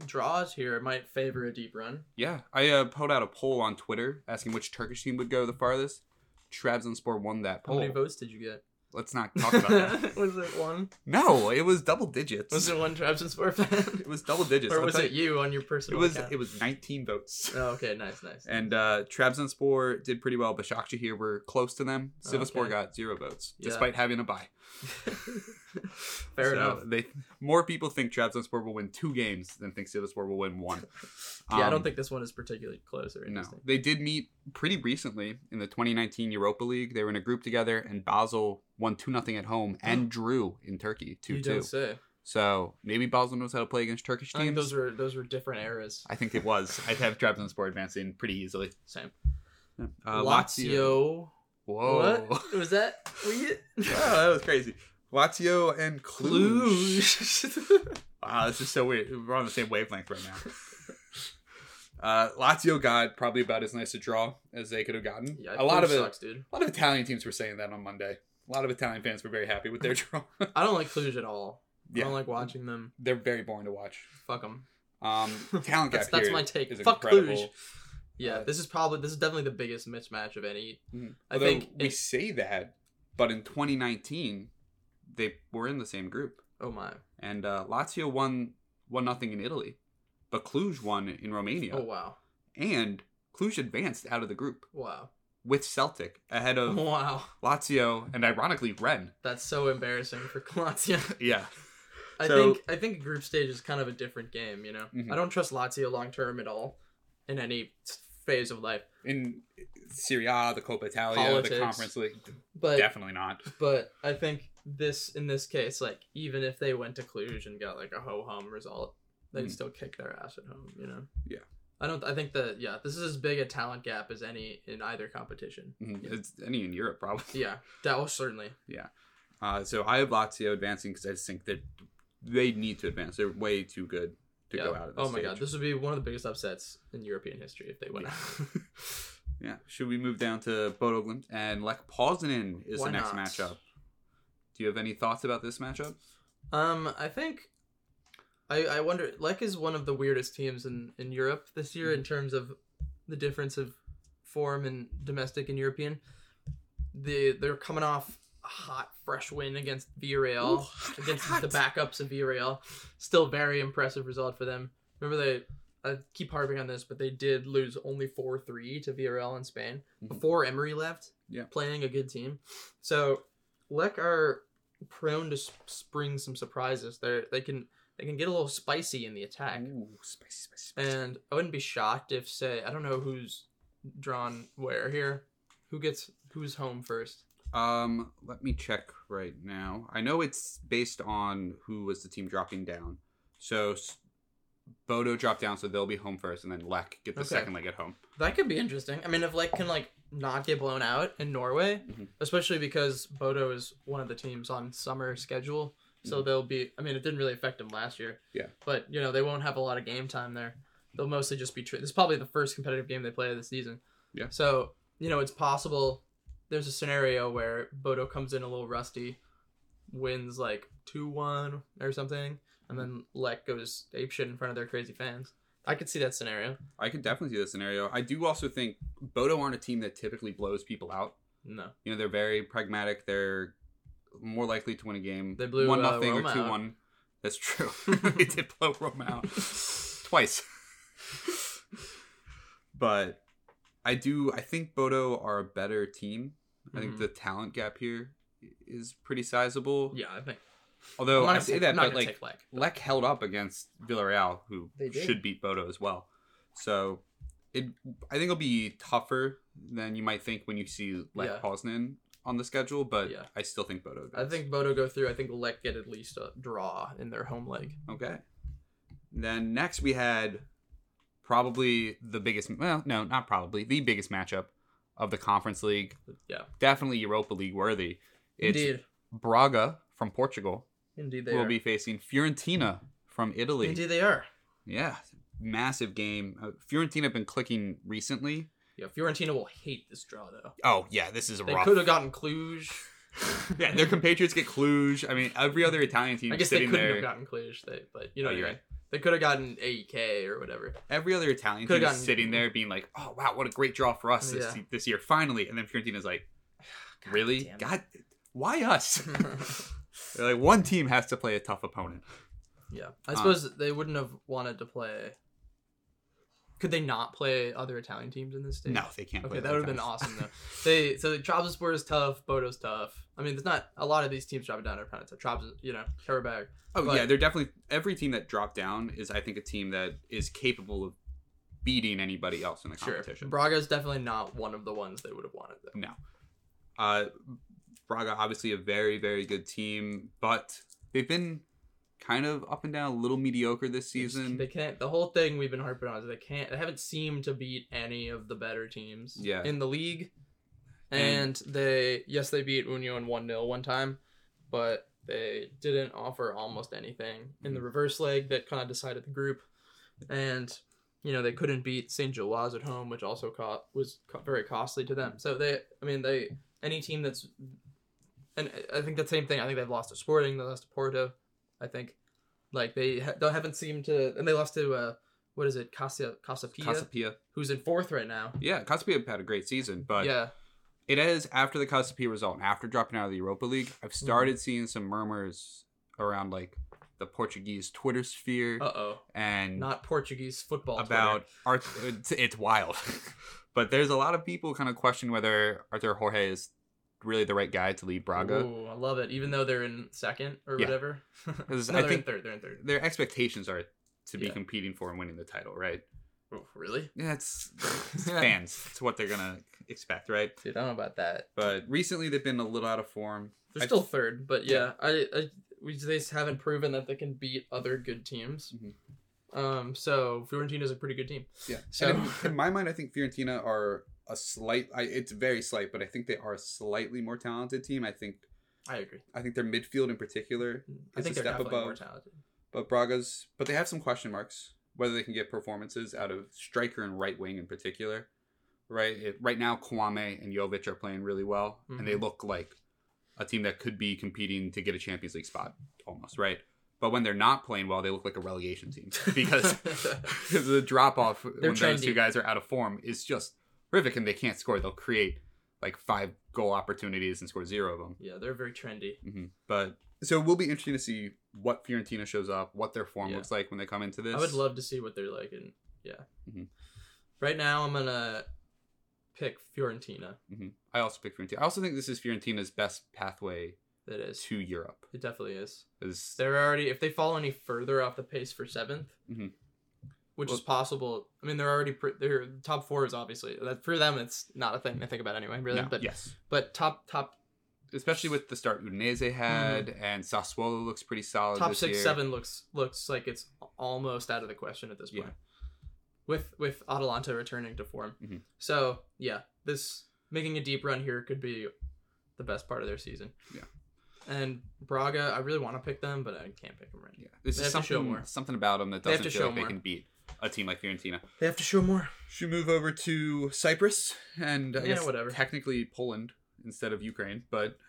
draws here, might favor a deep run. yeah, I uh, put out a poll on Twitter asking which Turkish team would go the farthest. Trabzonspor won that poll. How many votes did you get? Let's not talk about that. was it one? No, it was double digits. Was it one Trabzonspor fan? It was double digits. or I'll was tell it you on your personal? It was account? it was 19 votes. Oh, okay, nice, nice. And uh Trabzonspor did pretty well. Başakşehir here were close to them. Sivasspor Okay. got zero votes, Yeah. despite having a bye. Fair So enough. They more people think Trabzonspor will win two games than think Sivasspor will win one. Yeah, I Um, don't think this one is particularly close or No, they did meet pretty recently in the 2019 Europa League. They were in a group together, and Basel won two 0 at home and drew in Turkey two two. So maybe Basel knows how to play against Turkish I teams. think those were those were different eras. I think it was. I'd have Trabzonspor advancing pretty easily. Same. Uh, Lazio. Whoa. What was that? Were you? oh, that was crazy. Lazio and Cluj. Cluj. Wow, this is so weird. We're on the same wavelength right now. Uh, Lazio got probably about as nice a draw as they could have gotten. yeah, a lot of it, sucks, dude. a lot of Italian teams were saying that on Monday. A lot of Italian fans were very happy with their draw. I don't like Cluj at all. I don't like watching them. they're very boring to watch. Fuck them. Um, talent gap That's, that's here my take. is Fuck incredible. Cluj. Yeah, Uh, this is probably this is definitely the biggest mismatch of any. Mhm. I think we it- say that, but in 2019, they were in the same group. Oh my. and uh, Lazio won one nothing in Italy, but Cluj won in Romania, Oh wow. and Cluj advanced out of the group Wow. with Celtic ahead of Wow. Lazio and ironically Rennes. That's so embarrassing for Lazio. Yeah, I So- think I think group stage is kind of a different game. You know, Mhm. I don't trust Lazio long term at all in any phase of life. in Serie A, the Coppa Italia, Politics. the Conference League, But definitely not. but I think this in this case, like even if they went to Cluj and got like a ho hum result, they'd Mhm. still kick their ass at home. You know. Yeah. I don't. I think that yeah, this is as big a talent gap as any in either competition. Mhm. Yeah. It's any in Europe probably. Yeah, that was certainly. Yeah. Uh, so I have Lazio advancing because I just think that they need to advance. They're way too good to Yeah. go out of this Oh my god, this would be one of the biggest upsets in European history if they win. Yeah. Should we move down to Bodo Glimt and Lech Poznan is Why the next not? matchup? Do you have any thoughts about this matchup? um, I think. I, I wonder. Lech is one of the weirdest teams in, in Europe this year Mm-hmm. in terms of the difference of form in domestic and European. They they're coming off hot fresh win against Villarreal Ooh, against hot, the backups of Villarreal. Still very impressive result for them. Remember they I keep harping on this, but they did lose only four three to Villarreal in Spain Mhm. before Emery left. Yeah. playing a good team. So Lech are prone to spring some surprises. They they can they can get a little spicy in the attack, Ooh, spicy, spicy, spicy. and I wouldn't be shocked if say I don't know who's drawn where here. Who gets who's home first? Um, let me check right now. I know it's based on who was the team dropping down. So Bodo dropped down, so they'll be home first, and then Lech get the Okay. second leg at home. That could be interesting. I mean, if Lech can like not get blown out in Norway, Mhm. especially because Bodo is one of the teams on summer schedule, so Mhm. they'll be. I mean, it didn't really affect them last year. Yeah. But you know they won't have a lot of game time there. They'll mostly just be. Tra- this is probably the first competitive game they play this season. Yeah. So you know it's possible. There's a scenario where Bodo comes in a little rusty, wins like two one or something, and then Lech goes ape shit in front of their crazy fans. I could see that scenario. I could definitely see that scenario. I do also think Bodo aren't a team that typically blows people out. No. You know, they're very pragmatic. They're more likely to win a game. They blew, one uh, nothing or two out. one. That's true. they did blow Roma out twice. but I do. I think Bodo are a better team. I think Mhm. the talent gap here is pretty sizable. Yeah, I think. Although I'm not I gonna say take- that, but like take Lech, but- Lech held up against Villarreal, who should beat Bodo as well. So it, I think it'll be tougher than you might think when you see Lech Yeah. Poznan on the schedule. But Yeah. I still think Bodo. I think Bodo go through. I think Lech get at least a draw in their home leg. Okay. Then next we had probably the biggest. Well, no, not probably the biggest matchup of the Conference League. Yeah. Definitely Europa League worthy. It's Indeed. Braga from Portugal Indeed they will are. be facing Fiorentina from Italy. Indeed they are. Yeah, massive game. Uh, Fiorentina have been clicking recently. Yeah, Fiorentina will hate this draw though. Oh yeah, this is a They rough. could have gotten Cluj. yeah, their compatriots get Cluj. I mean, every other Italian team I guess they couldn't there. have gotten Cluj, they, but you know Oh, you're mean. They could have gotten AEK or whatever. every other Italian Could've team is gotten- sitting there being like, "Oh wow, what a great draw for us this, Yeah. this year, finally!" And then Fiorentina's like, "Really? damn. God, why us?" They're like, one team has to play a tough opponent. yeah, I Uh, suppose they wouldn't have wanted to play. Could they not play other Italian teams in this stage? No, they can't. Okay, play that would have been awesome though. They so the Trabzonspor is tough, Bodo's tough. I mean, there's not a lot of these teams dropping down are kind of tough. Trabzon, you know, Qarabağ. Oh but- yeah, they're definitely every team that dropped down is, I think, a team that is capable of beating anybody else in the Sure, competition. is definitely not one of the ones they would have wanted though. No. Uh, Braga, obviously a very, very good team, but they've been kind of up and down, a little mediocre this season. They can't. The whole thing we've been harping on is they can't. They haven't seemed to beat any of the better teams. Yeah. In the league, And- and they yes they beat Union one 0 one time, but they didn't offer almost anything in the reverse leg that kind of decided the group, and you know they couldn't beat Saint Gilloise at home, which also co- was very costly to them. So they, I mean, they any team that's, and I think the same thing. I think they've lost to Sporting, they lost to Porto. I think, like they ha- they haven't seemed to, and they lost to uh, what is it, Casa Casapia, Casa Pia. who's in fourth right now. Yeah, Casa Pia had a great season, but yeah, it is after the Casa Pia result, and after dropping out of the Europa League, I've Mm-hmm. started seeing some murmurs around like the Portuguese Twitter sphere uh oh, and not Portuguese football. about Art. It's, it's wild, but there's a lot of people kind of question whether Artur Jorge is really the right guy to lead Braga. Ooh, I love it. Even though they're in second or Yeah. whatever. no, I they're think- in third. They're in third. Their expectations are to be Yeah. competing for and winning the title, right? Oh, really? Yeah, it's, it's fans. It's what they're gonna expect, right? Dude, I don't know about that. But recently they've been a little out of form. They're I- still third, but yeah, I, I we they just haven't proven that they can beat other good teams. Mhm. Um, so Fiorentina is a pretty good team. Yeah. So- in, in my mind, I think Fiorentina are a slight. I, it's very slight, but I think they are a slightly more talented team. I think. I agree. I think their midfield in particular I is a step above. more talented. But Braga's, but they have some question marks whether they can get performances out of striker and right wing in particular. Right, it, right now Kouamé and Jovic are playing really well, and they Mhm. look like a team that could be competing to get a Champions League spot almost. Right, but when they're not playing well, they look like a relegation team because the drop off when those two guys are out of form is just horrific, and they can't score. They'll create like five goal opportunities and score zero of them. yeah, they're very trendy. hmm But so it will be interesting to see what Fiorentina shows up, what their form Yeah. looks like when they come into this. I would love to see what they're like, and yeah. Mhm. Right now, I'm gonna pick Fiorentina. hmm I also pick Fiorentina. I also think this is Fiorentina's best pathway That is, to Europe. it definitely is. Is They're already if they fall any further off the pace for 7th Mhm. which Well- is possible. I mean, they're already pr- they're top four is obviously that for them. It's not a thing to think about anyway, really. no, but yes, but top top especially with the start Udinese had, and Sassuolo looks pretty solid. Mm-hmm. top six year. seven looks looks like it's almost out of the question at this point. Yeah. With with Atalanta returning to form, Mhm. so yeah, this making a deep run here could be the best part of their season. Yeah. And Braga, I really want to pick them, but I can't pick them right now. Yeah, this They is have to show something more. something about them that They have doesn't to feel show like they can beat a team like Fiorentina. They have to show more. Should move over to Cyprus and I Yeah, guess whatever. technically Poland instead of Ukraine, but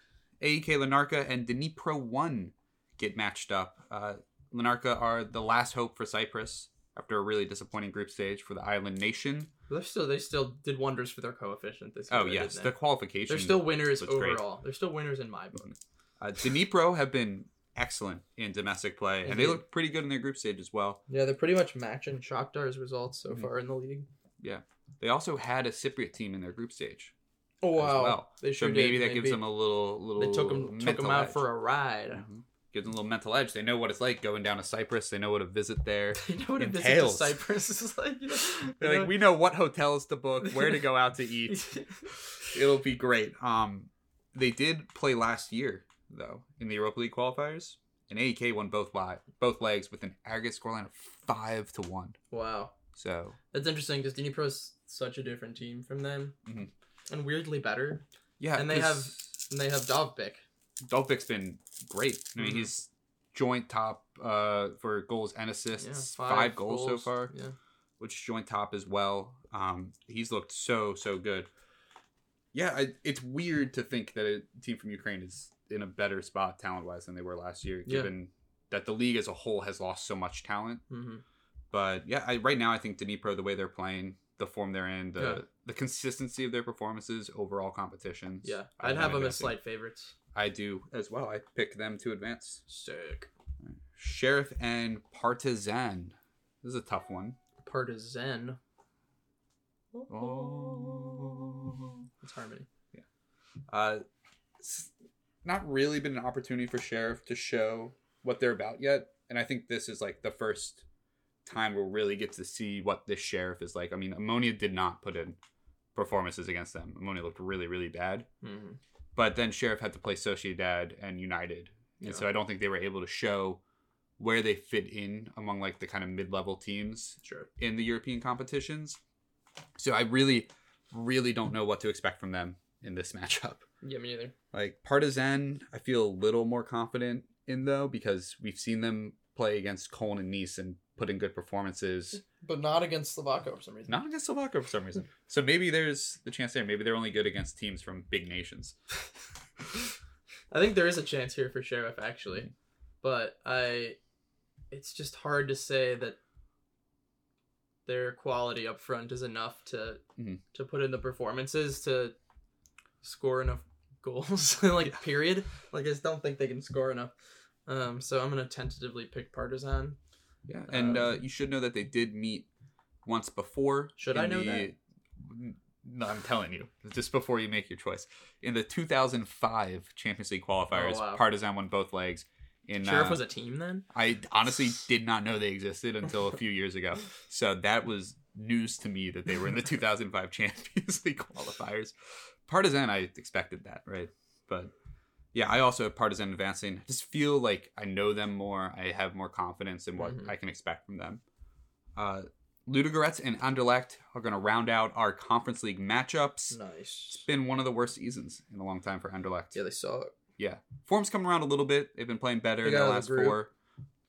AEK Larnaca and Dnipro One get matched up. Uh, Lanarka are the last hope for Cyprus after a really disappointing group stage for the island nation. They're still they still did wonders for their coefficient this year. Oh yes, the qualification. They're still winners was great. overall. They're still winners in my book. uh, Dnipro have been excellent in domestic play, and they look pretty good in their group stage as well. Yeah, they're pretty much matching Shakhtar's results so Mhm. far in the league. Yeah, they also had a Cypriot team in their group stage, Oh wow. well. They so sure did. maybe that gives them a little little. They took them took them out edge. for a ride. Mhm. Gives them a little mental edge. They know what it's like going down to Cyprus. They know what a visit there. You know what a visit to Entails. Cyprus is like. You know, They're like, we know what hotels to book, where to go out to eat. It'll be great. Um, they did play last year though in the Europa League qualifiers, and AEK won both li- both legs with an aggregate scoreline of five to one. wow, So that's interesting because Dnipro's such a different team from them, Mhm. and weirdly better. yeah, And they 'cause And they have Dovbyk. Dovbyk's been great. I mean, Mhm. he's joint top uh, for goals and assists, Yeah, five, goals, so far. Yeah, which is joint top as well. Um, he's looked so so good. Yeah, I, it's weird to think that a team from Ukraine is in a better spot talent wise than they were last year, Yeah. given that the league as a whole has lost so much talent. hmm But yeah, I, right now I think Dnipro, the way they're playing, the form they're in, the Yeah. the consistency of their performances, overall competitions. yeah. I'd have them as slight favorites. I do as well. I pick them to advance. Sick. Sheriff and Partizan. This is a tough one. Partizan. Oh. It's harmony. Yeah. Uh, it's not really been an opportunity for Sheriff to show what they're about yet, and I think this is like the first time we'll really get to see what this Sheriff is like. I mean, Omonia did not put in performances against them. Omonia looked really, really bad, hmm but then Sheriff had to play Sociedad and United, and Yeah. so I don't think they were able to show where they fit in among like the kind of mid-level teams Sure. in the European competitions. So I really, really don't know what to expect from them in this matchup. Yeah, me neither. Like Partizan, I feel a little more confident in though because we've seen them play against Cologne and Nice and put in good performances. But not against Slovácko for some reason. Not against Slovácko for some reason. So maybe there's the chance there. Maybe they're only good against teams from big nations. I think there is a chance here for Sheriff actually, but I, it's just hard to say that their quality up front is enough to Mhm. to put in the performances to score enough goals. like period. Like I just don't think they can score enough. Um, so I'm gonna tentatively pick Partizan. Yeah, and uh, you should know that they did meet once before. Should I know the- that? No, I'm telling you, just before you make your choice. In the 2005 Champions League qualifiers, Oh, wow. Partizan won both legs. In Sheriff uh, was a team then. I honestly did not know they existed until a few years ago. So that was news to me that they were in the 2005 Champions League qualifiers. Partizan, I expected that, right? But yeah, I also have Partizan advancing. I just feel like I know them more. I have more confidence in what Mhm. I can expect from them. Uh, Ludogorets and Anderlecht are going to round out our Conference League matchups. Nice. It's been one of the worst seasons in a long time for Anderlecht. Yeah, they saw it. Yeah. Form's coming around a little bit. They've been playing better They in the got out of last the four.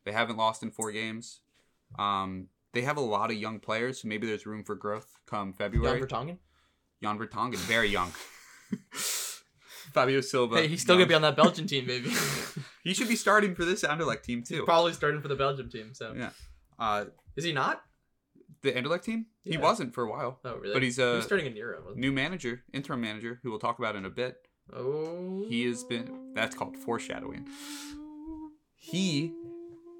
They haven't lost in four games. Um, they have a lot of young players, so maybe there's room for growth come February. Jan. Vertonghen. Jan Vertonghen, very young. Fabio Silva. Hey, he's still young. gonna be on that Belgian team, baby. He should be starting for this Anderlecht team He's too. probably starting for the Belgium team. So Yeah. Uh, is he not? the Anderlecht team? He wasn't for a while. Oh, really? But he's he a starting in Euro. wasn't new manager, interim manager, who we'll talk about in a bit. Oh. He has been. That's called foreshadowing. He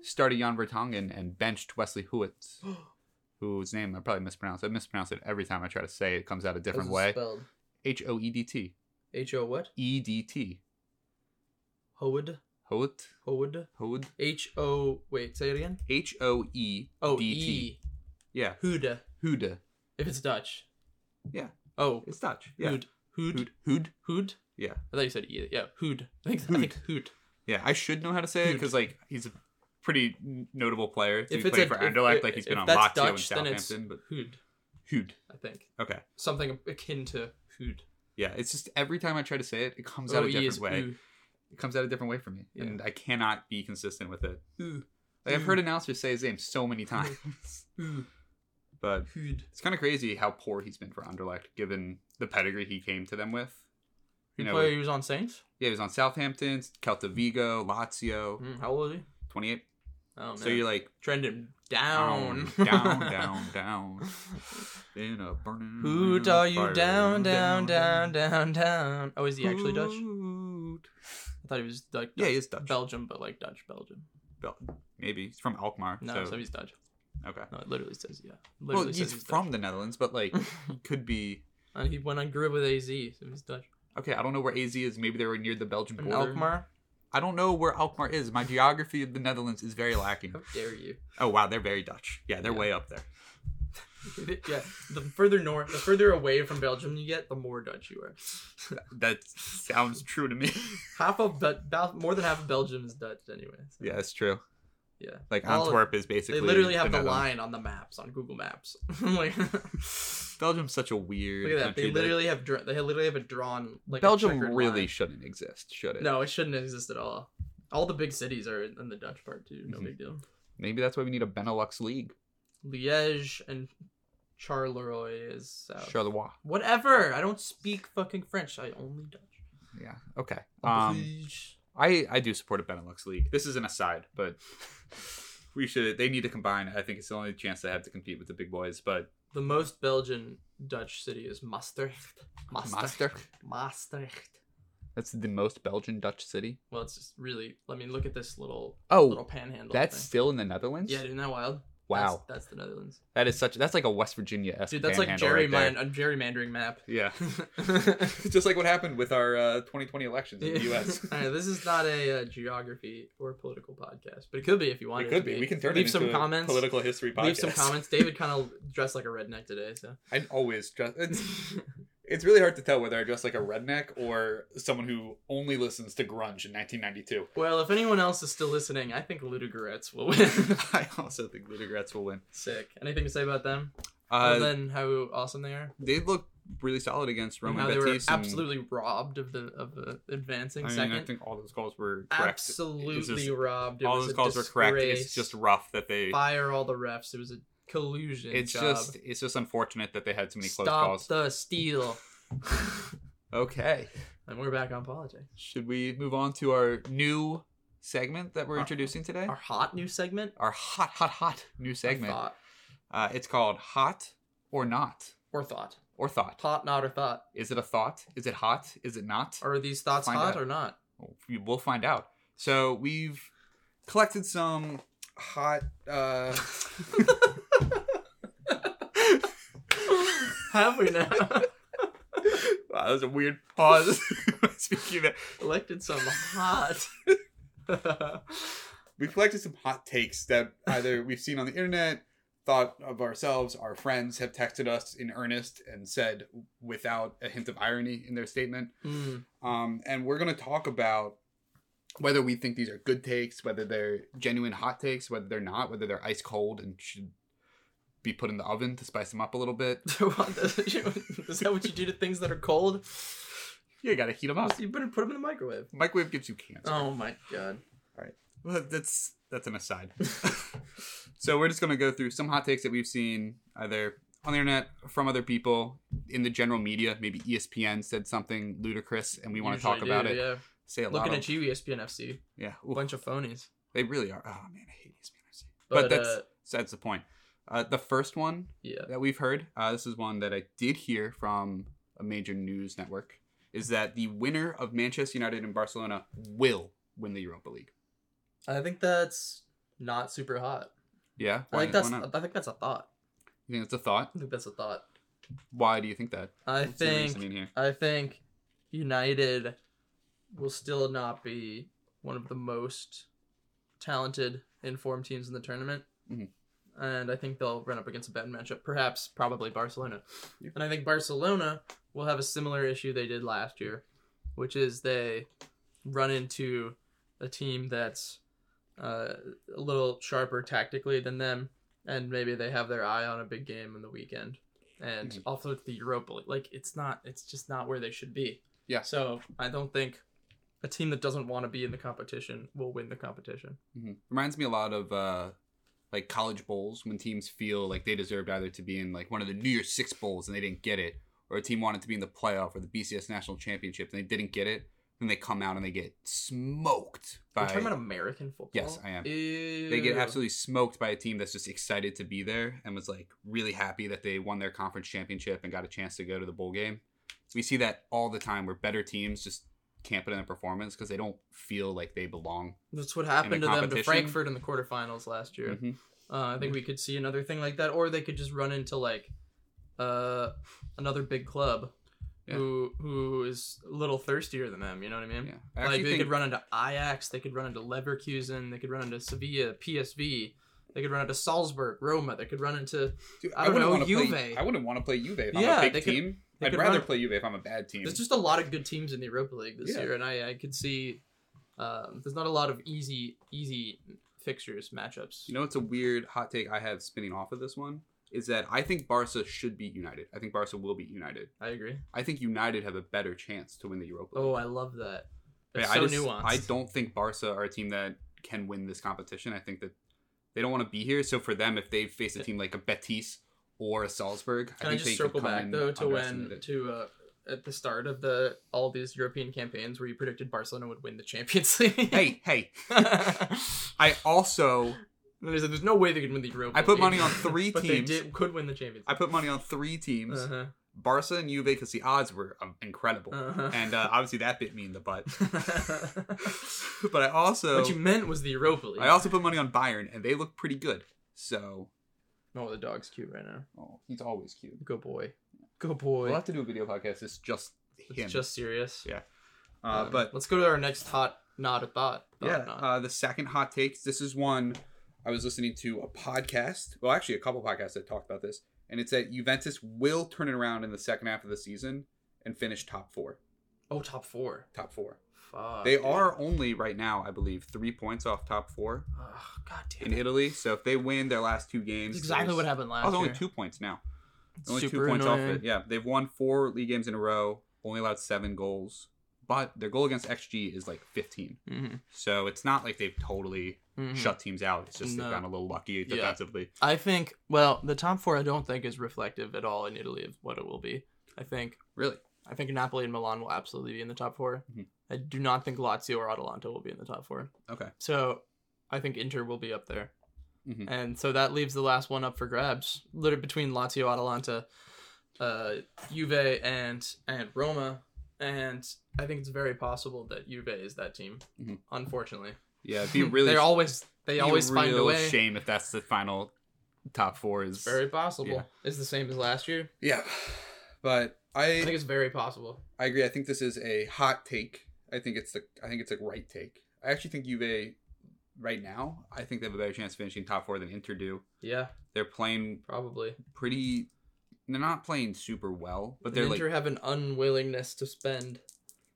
started Jan Vertonghen and benched Wesley Hoedt, whose name I probably mispronounced. I mispronounce it every time I try to say it. It comes out a different way. H O E D T. H O what? E D T. Hoed. Huet. Hoed. Huet. H O. Wait, say it again. H O E Oh, D T. E. Yeah. Hoed. Hude. If it's Dutch. Yeah. Oh. It's Dutch. Yeah. Hoed. Hoed. Hood. Hood. Hoed. Yeah. I thought you said E. Yeah. Hoed. I think. I think Hoed. Yeah. I should know how to say it because like he's a pretty notable player. If He's played for Anderlecht, if- like he's been on Lazio Dutch, and then it's Southampton. But Hoed. Hood. I think Okay. something akin to Hoed. Yeah. It's just every time I try to say it, it comes Oh, out a different way. It comes out a different way for me, Yeah. and I cannot be consistent with it. Like I've heard announcers say his name so many times, but it's kind of crazy how poor he's been for Anderlecht, given the pedigree he came to them with. You You know, play. He was on Saints. yeah, he was on Southampton, Celta Vigo, Lazio, Mm, how old is he? 28. Oh man. So you're like trending down. down, down, down, down. In a burning. Hoot, are you fire, down, down, down, down, down? Oh, is he actually Dutch? Hoot. I thought he was like Yeah, he's Dutch. Belgium, but like Dutch Belgium. Bel- Maybe he's from Alkmaar. No, so, so, he's Dutch. okay. No, it literally says yeah. Well, Literally he's says from the Netherlands, but like he could be. Dutch. Uh, he went on grew up with AZ, so he's Dutch. Okay, I don't know where AZ is. Maybe they were near the Belgian And border. Alkmaar. I don't know where Alkmaar is. My geography of the Netherlands is very lacking. How dare you? Oh wow, they're very Dutch. Yeah, they're Yeah. way up there. yeah, the further north, the further away from Belgium you get, the more Dutch you are. That sounds true to me. Half of Bel- more than half of Belgium is Dutch anyway. so, yeah, it's true. Yeah. Like All Antwerp is basically. They literally have the, line on the maps on Google Maps. like, Belgium's such a weird. look at that. They literally have dra- they literally have a drawn like Belgium really line. shouldn't exist, should it? No, it shouldn't exist at all. All the big cities are in the Dutch part too. No Mhm. big deal. Maybe that's why we need a Benelux league. Liège and Charleroi is south. Charleroi. Whatever. I don't speak fucking French. I only Dutch. Yeah. Okay. Um. I I do support a Benelux league. This is an aside, but we should. They need to combine. I think it's the only chance they have to compete with the big boys. But the most Belgian Dutch city is Maastricht. Maastricht. Maastricht. that's the most Belgian Dutch city. Well, it's just really. I mean, look at this little Oh, little panhandle. that's thing. still in the Netherlands. yeah, isn't that wild? Wow, That's, that's the Netherlands. that is such. That's like a West Virginia esque. Dude, that's like gerryman- a gerrymandering map. Yeah, just like what happened with our uh, 2020 elections in the U.S. Alright, this is not a uh, geography or political podcast, but it could be if you want. it could be. We can turn leave it some into a comments. political history podcast. Leave some comments. David kind of dressed like a redneck today, so I always dress. It's, really hard to tell whether I dress like a redneck or someone who only listens to grunge in 1992. well, if anyone else is still listening, I think Ludogorets will win. I also think Ludogorets will win. Sick. Anything to say about them? Uh, Other than how awesome they are, they look really solid against and Roman how they were Betis. and- absolutely robbed of the of the advancing I mean, second. I think all those calls were correct. absolutely just- robbed. It all was those calls were correct. It's just rough that they. fire all the refs. It was a collusion. It's job. just it's just unfortunate that they had so many close stop calls. the steal. Okay, and we're back on politics. should we move on to our new segment that we're Our- introducing today? Our hot new segment. Our hot, hot, hot new segment. Uh, it's called Hot or Not or thought. or Thought. Hot, not or thought. Is it a thought? Is it hot? Is it not? Are these thoughts hot out. or not? We- We'll find out. So we've collected some hot. Uh, Have we now wow, that was a weird pause. Speaking of that, elected some hot? we've collected some hot takes that either we've seen on the internet, thought of ourselves, our friends have texted us in earnest and said without a hint of irony in their statement. Mm, Um, and we're going to talk about whether we think these are good takes, whether they're genuine hot takes, whether they're not, whether they're ice cold and should be put in the oven to spice them up a little bit. Is that what you do to things that are cold? Yeah, You got to heat them up. You better put them in the microwave. Microwave gives you cancer. Oh my god. All right. Well, that's that's an aside. so we're just gonna go through some hot takes that we've seen either on the internet from other people in the general media. Maybe ESPN said something ludicrous, and we want to talk Usually about it. Yeah. Say a Looking lot. at you, ESPN FC. Yeah, A bunch of phonies. they really are. Oh man, I hate ESPN. But, But, that's uh, that's the point. Uh, the first one yeah. that we've heard, uh, this is one that I did hear from a major news network, is that the winner of Manchester United and Barcelona will win the Europa League. I think that's not super hot. Yeah, I think that's? I think that's a thought. You think that's a thought? I think that's a thought. Why do you think that? I What's think? I think United will still not be one of the most talented informed teams in the tournament. Mhm. And I think they'll run up against a bad matchup, perhaps probably Barcelona. Yeah. And I think Barcelona will have a similar issue they did last year, which is they run into a team that's uh, a little sharper tactically than them, and maybe they have their eye on a big game in the weekend. And Mhm. also it's the Europa League. Like it's not it's just not where they should be. Yeah. So I don't think a team that doesn't want to be in the competition will win the competition. hmm Reminds me a lot of uh, like college bowls when teams feel like they deserved either to be in like one of the New Year's Six bowls and they didn't get it, or a team wanted to be in the playoff or the BCS National Championship and they didn't get it. Then they come out and they get smoked by. you talking about American football? Yes, I am. Ew. they get absolutely smoked by a team that's just excited to be there and was like really happy that they won their conference championship and got a chance to go to the bowl game. We see that all the time where better teams just can't put in a performance because they don't feel like they belong. That's what happened to them to. Frankfurt in the quarterfinals last year. Mhm. Uh, I think we could see another thing like that, or they could just run into like uh, another big club Yeah. who who is a little thirstier than them. You know what I mean? Yeah, I Like they could run into Ajax, they could run into Leverkusen, they could run into Sevilla, PSV, they could run into Salzburg, Roma, they could run into. Dude, I don't wouldn't know, Juve. Play, I wouldn't want to play Juve if I'm Yeah, a they big could- team. They I'd rather run- play Juve if I'm a bad team. There's just a lot of good teams in the Europa League this Yeah. year, and I I could see um, there's not a lot of easy easy fixtures matchups. You know, it's a weird hot take I have spinning off of this one is that I think Barca should beat United. I think Barca will beat United. I agree. I think United have a better chance to win the Europa League. Oh, I love that. Yeah, It's I so just- nuanced. I don't think Barca are a team that can win this competition. I think that they don't want to be here. So for them, if they face a team like a Betis or Salzburg, Can I I, just circle back though to when to uh, at the start of the all these European campaigns where you predicted Barcelona would win the Champions League? Hey, hey! I also there's, there's no way they could win the Europa. I put League. money on three teams. They did, could win the Champions. I put money on three teams: Uh-huh. Barca and Juve, because the odds were um, incredible, Uh-huh. and uh, obviously that bit me in the butt. but I also what you meant was the Europa League. I also put money on Bayern, and they look pretty good. So, oh, the dog's cute right now. oh, he's always cute. Good boy. Good boy. We'll have to do a video podcast. It's just him. It's just serious. Yeah. uh, Um, but let's go to our next hot not a thought. yeah, uh, the second hot take. This is one I was listening to a podcast. Well, actually, a couple podcasts that talked about this, and it's that Juventus will turn it around in the second half of the season and finish top four. oh, top four. Top four. Fuck. they dude. are only right now, I believe, three points off top four Oh, God damn in it. Italy. So if they win their last two games, That's exactly there's- what happened last Oh, there's year. only two points now. Only Super two points annoying. off it. Yeah, they've won four league games in a row. Only allowed seven goals, but their goal against xG is like 15. Mm-hmm. So it's not like they've totally shut teams out. It's just No. they've gotten a little lucky Yeah. defensively. I think. Well, the top four I don't think is reflective at all in Italy of what it will be. I think. Really, I think Napoli and Milan will absolutely be in the top 4 Mhm. I do not think Lazio or Atalanta will be in the top four. okay. So I think Inter will be up there. Mhm. And so that leaves the last one up for grabs. Literally between Lazio, Atalanta, uh, Juve, and and Roma. And I think it's very possible that Juve is that team. Mhm. Unfortunately, Yeah, it'd be really. they always they always find a way. Shame if that's the final top four. Is It's very possible. Yeah. It's the same as last year. yeah, but I I think it's very possible. I agree. I think this is a hot take. I think it's the I think it's a right take. I actually think Juve right now. I think they have a better chance of finishing top four than Inter do. Yeah, They're playing probably. pretty. They're not playing super well, but they're like Inter have an unwillingness to spend.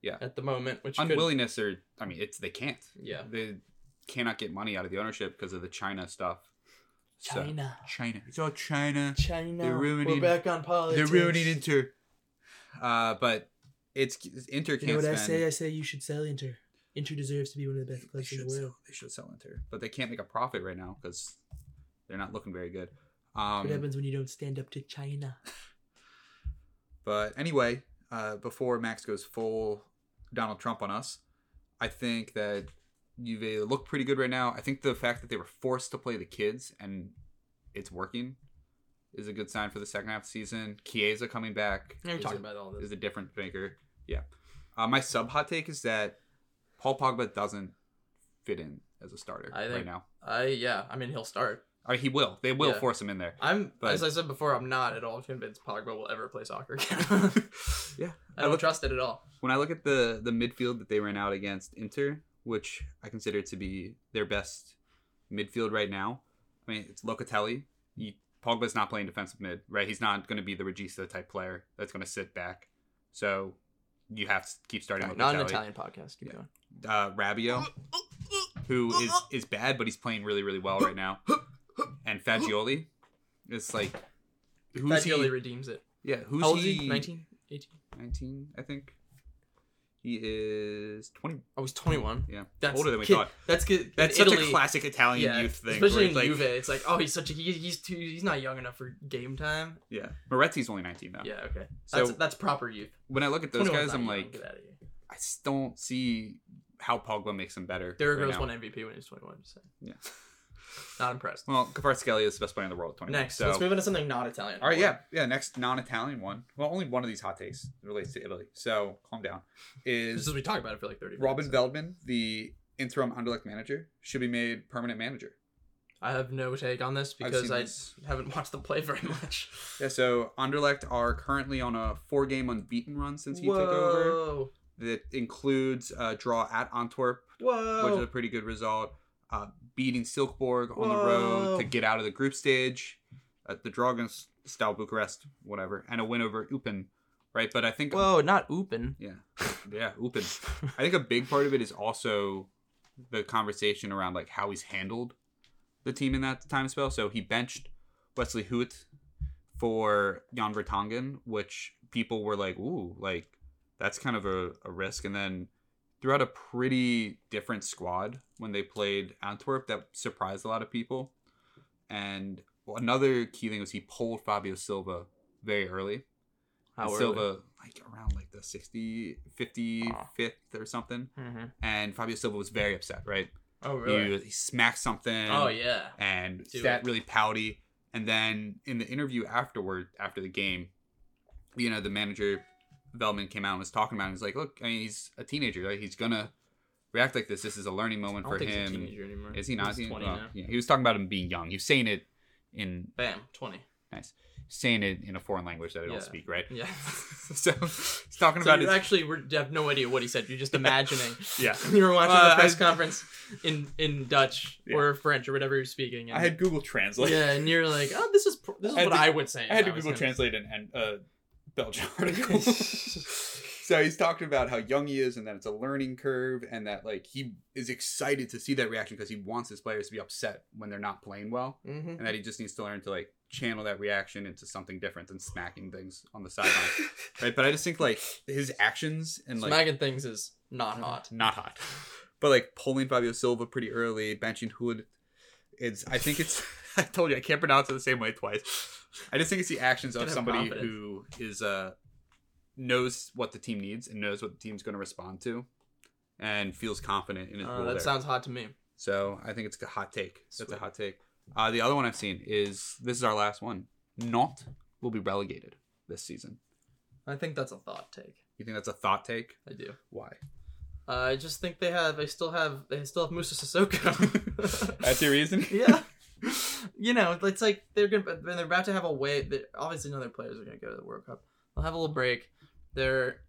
Yeah. At the moment, which could, unwillingness or I mean it's they can't. yeah. They cannot get money out of the ownership because of the China stuff. So- China. China. It's all China. China. They're ruining- We're back on politics. They're ruining Inter. Uh, but it's Inter You can't know what I say? I say you should sell Inter. Inter deserves to be one of the best clubs in the sell, world. they should sell Inter, but they can't make a profit right now because they're not looking very good. what Um, happens when you don't stand up to China? but anyway, uh, before Max goes full Donald Trump on us, I think that Juve look pretty good right now. I think the fact that they were forced to play the kids and it's working is a good sign for the second half of the season. Chiesa coming back I'm is talking a- about all this. is a difference maker. Yeah. Uh, my sub hot take is that Paul Pogba doesn't fit in as a starter I right now. I yeah. I mean, he'll start. I mean, he will. They will Yeah. force him in there. I'm But- as I said before. I'm not at all convinced Pogba will ever play soccer again. Yeah. I don't look- trust it at all. When I look at the the midfield that they ran out against Inter, which I consider to be their best midfield right now, I mean it's Locatelli. He, Pogba's not playing defensive mid, right? He's not going to be the Regista type player that's going to sit back. So you have to keep starting Locatelli. not an Italian podcast. Keep Yeah. going. uh, Rabiot, who is is bad, but he's playing really really well right now. And Fagioli, it's like who's Fagioli he? redeems it. Yeah, who's How old is he? he? 19? 18? 19, I think. He is twenty. Oh, I was 21. Yeah, That's older than we kid- thought. That's good. That's in such a classic Italian yeah, youth thing. especially in like, Juve. It's like, oh, he's such a he, he's too he's not young enough for game time. Yeah, Miretti's only nineteen now. Yeah, okay. So That's that's proper youth. when I look at those guys, I'm like, get out of here. I don't see how Pogba makes them better. Derrick right Rose now. won MVP when he was 21. Just saying. Yeah. Not impressed. Well, Kvaratskhelia is the best player in the world. 21. Next, so let's move into something not Italian. All right, yeah, yeah. Next non-Italian one. Well, only one of these hot takes relates to Italy, so calm down. Is is we talk about it for like 30 minutes. Robin Veldman, the interim Anderlecht manager, should be made permanent manager? I have no take on this because I this. haven't watched them play very much. Yeah, so Anderlecht are currently on a four-game unbeaten run since he took over. That includes a draw at Antwerp, which is a pretty good result. Uh, beating Silkeborg on the road to get out of the group stage. Uh, the Dragons Stal Bucharest, whatever, and a win over Eupen, right? But I think Whoa, not Oopin. Yeah, yeah, Upin. I think a big part of it is also the conversation around like how he's handled the team in that time spell. So he benched Wesley Hoedt for Jan Vertonghen, which people were like, "Ooh, like that's kind of a, a risk." And then threw out a pretty different squad when they played Antwerp that surprised a lot of people. And another key thing was he pulled Fabio Silva very early. How early? Silva like around like the 60 55th Oh. or something Mhm. and Fabio Silva was very upset right Oh he, really? he smacked something oh yeah. and it. really pouty and then in the interview afterward after the game you know the manager Veldman came out and was talking about it. He's like, look, I mean, he's a teenager. Right? He's gonna react like this. This is a learning I moment for think he's a him. Is he not? He's He- 20 well, now. yeah, he was talking about him being young. He was saying it in Bam, 20. Nice. saying it in a foreign language that I don't Yeah. speak, right? Yeah. so he's talking so about you his actually you have no idea what he said. You're just imagining. yeah. you were watching Uh, the press I- conference in in Dutch Yeah. or French or whatever you're speaking. And, I had Google Translate. yeah, and you're like, oh, this is pr- this is I what to- I would say. I had to was Google. Translate and, and uh, Belgian article. so he's talking about how young he is and that it's a learning curve and that like he is excited to see that reaction because he wants his players to be upset when they're not playing well Mhm. and that he just needs to learn to like channel that reaction into something different than smacking things on the sideline. right? But I just think like his actions and like Smacking things is not hot. not hot. But like pulling Fabio Silva pretty early, benching Hood, it's I think it's I told you I can't pronounce it the same way twice. I just think it's the actions of somebody confidence. who is uh knows what the team needs and knows what the team's going to respond to, and feels confident in his Uh, role that there. sounds hot to me. so I think it's a hot take. That's a hot take. Uh, the other one I've seen is this is our last one. Nantes will be relegated this season. I think that's a thot take. You think that's a thot take? I do. Why? Uh, I just think they have. They still have. They still have Moussa Sissoko. That's your reason? yeah. You know, it's like they're gonna. They're about to have a way. That obviously, none of their players are gonna go to the World Cup. They'll have a little break. They're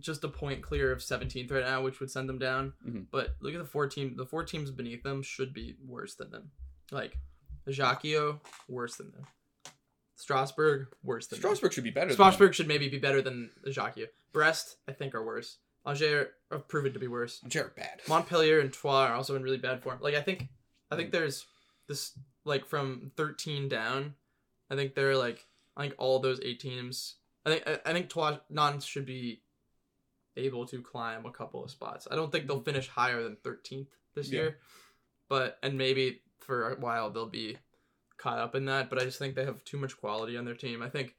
just a point clear of 17th right now, which would send them down. Mhm. But look at the four team. The four teams beneath them should be worse than them. Like Ajaccio, worse than them. Strasbourg, worse than them. Strasbourg should be better. Strasbourg should maybe be better than Ajaccio. Brest, I think, are worse. Angers have proven to be worse. them. They're bad. Montpellier and Troyes are also in really bad form. Like I think, I think there's this like from 13 down. I think they're like I think all those eight teams. I think I, I think Troyes Nantes should be able to climb a couple of spots. I don't think they'll finish higher than 13th this Yeah. year, but and maybe for a while they'll be caught up in that. But I just think they have too much quality on their team. I think,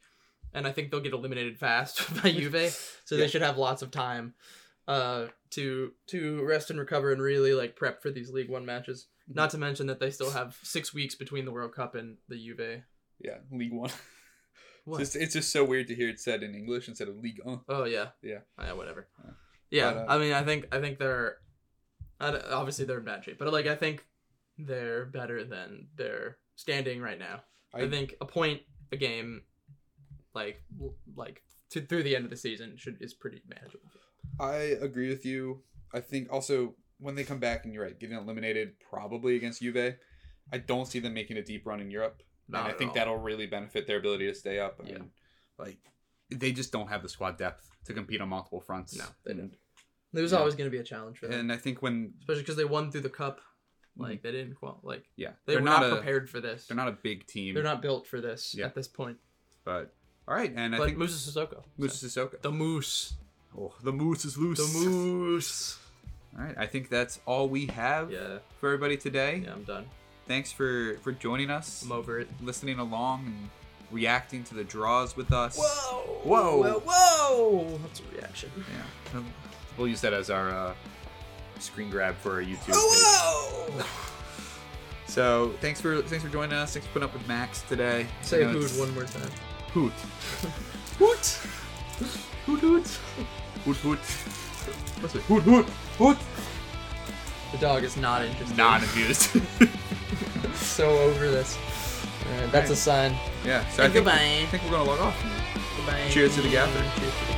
and I think they'll get eliminated fast by Juve, so Yeah. they should have lots of time uh to to rest and recover and really like prep for these League One matches. Mhm. Not to mention that they still have six weeks between the World Cup and the Juve. Yeah, League One. What? It's, just, it's just so weird to hear it said in English instead of League One. Oh yeah. Yeah. Yeah. Whatever. Yeah. Yeah. But, uh, I mean, I think I think they're, obviously they're in bad shape, but like I think they're better than they're standing right now. I, I- think a point a game, like like to, through the end of the season should is pretty manageable. I agree with you. I think also when they come back, and you're right, getting eliminated probably against Juve, I don't see them making a deep run in Europe. Not and I think all. that'll really benefit their ability to stay up. Yeah. And, like they just don't have the squad depth to compete on multiple fronts. No, they don't. It was Yeah. always going to be a challenge for them, and I think when especially because they won through the cup. Like mm-hmm. they didn't qual like yeah, they they're were not, not, a prepared for this. they're not a big team. They're not built for this Yeah. at this point. But all right, and I but think Moussa Sissoko, Moussa Sissoko. the moose, Oh, the moose is loose. the moose. All right, I think that's all we have Yeah, for everybody today. yeah, I'm done. Thanks for for joining us, I'm over it. listening along, and reacting to the draws with us. Whoa! Whoa. Whoa! Whoa! That's a reaction. Yeah, we'll use that as our uh, screen grab for our YouTube. page. Whoa! So thanks for thanks for joining us. Thanks for putting up with Max today. Say I know hoot one more time. Hoot. Hoot! Hoot hoot! Hoot hoot. What's it? Hoot hoot. Hoot. The dog is not interested. Not amused. so over this. Alright, that's a sign. yeah. So I think, Goodbye. I think we're gonna log off. Goodbye. Cheers to the gaffer. Cheers to the gaffer.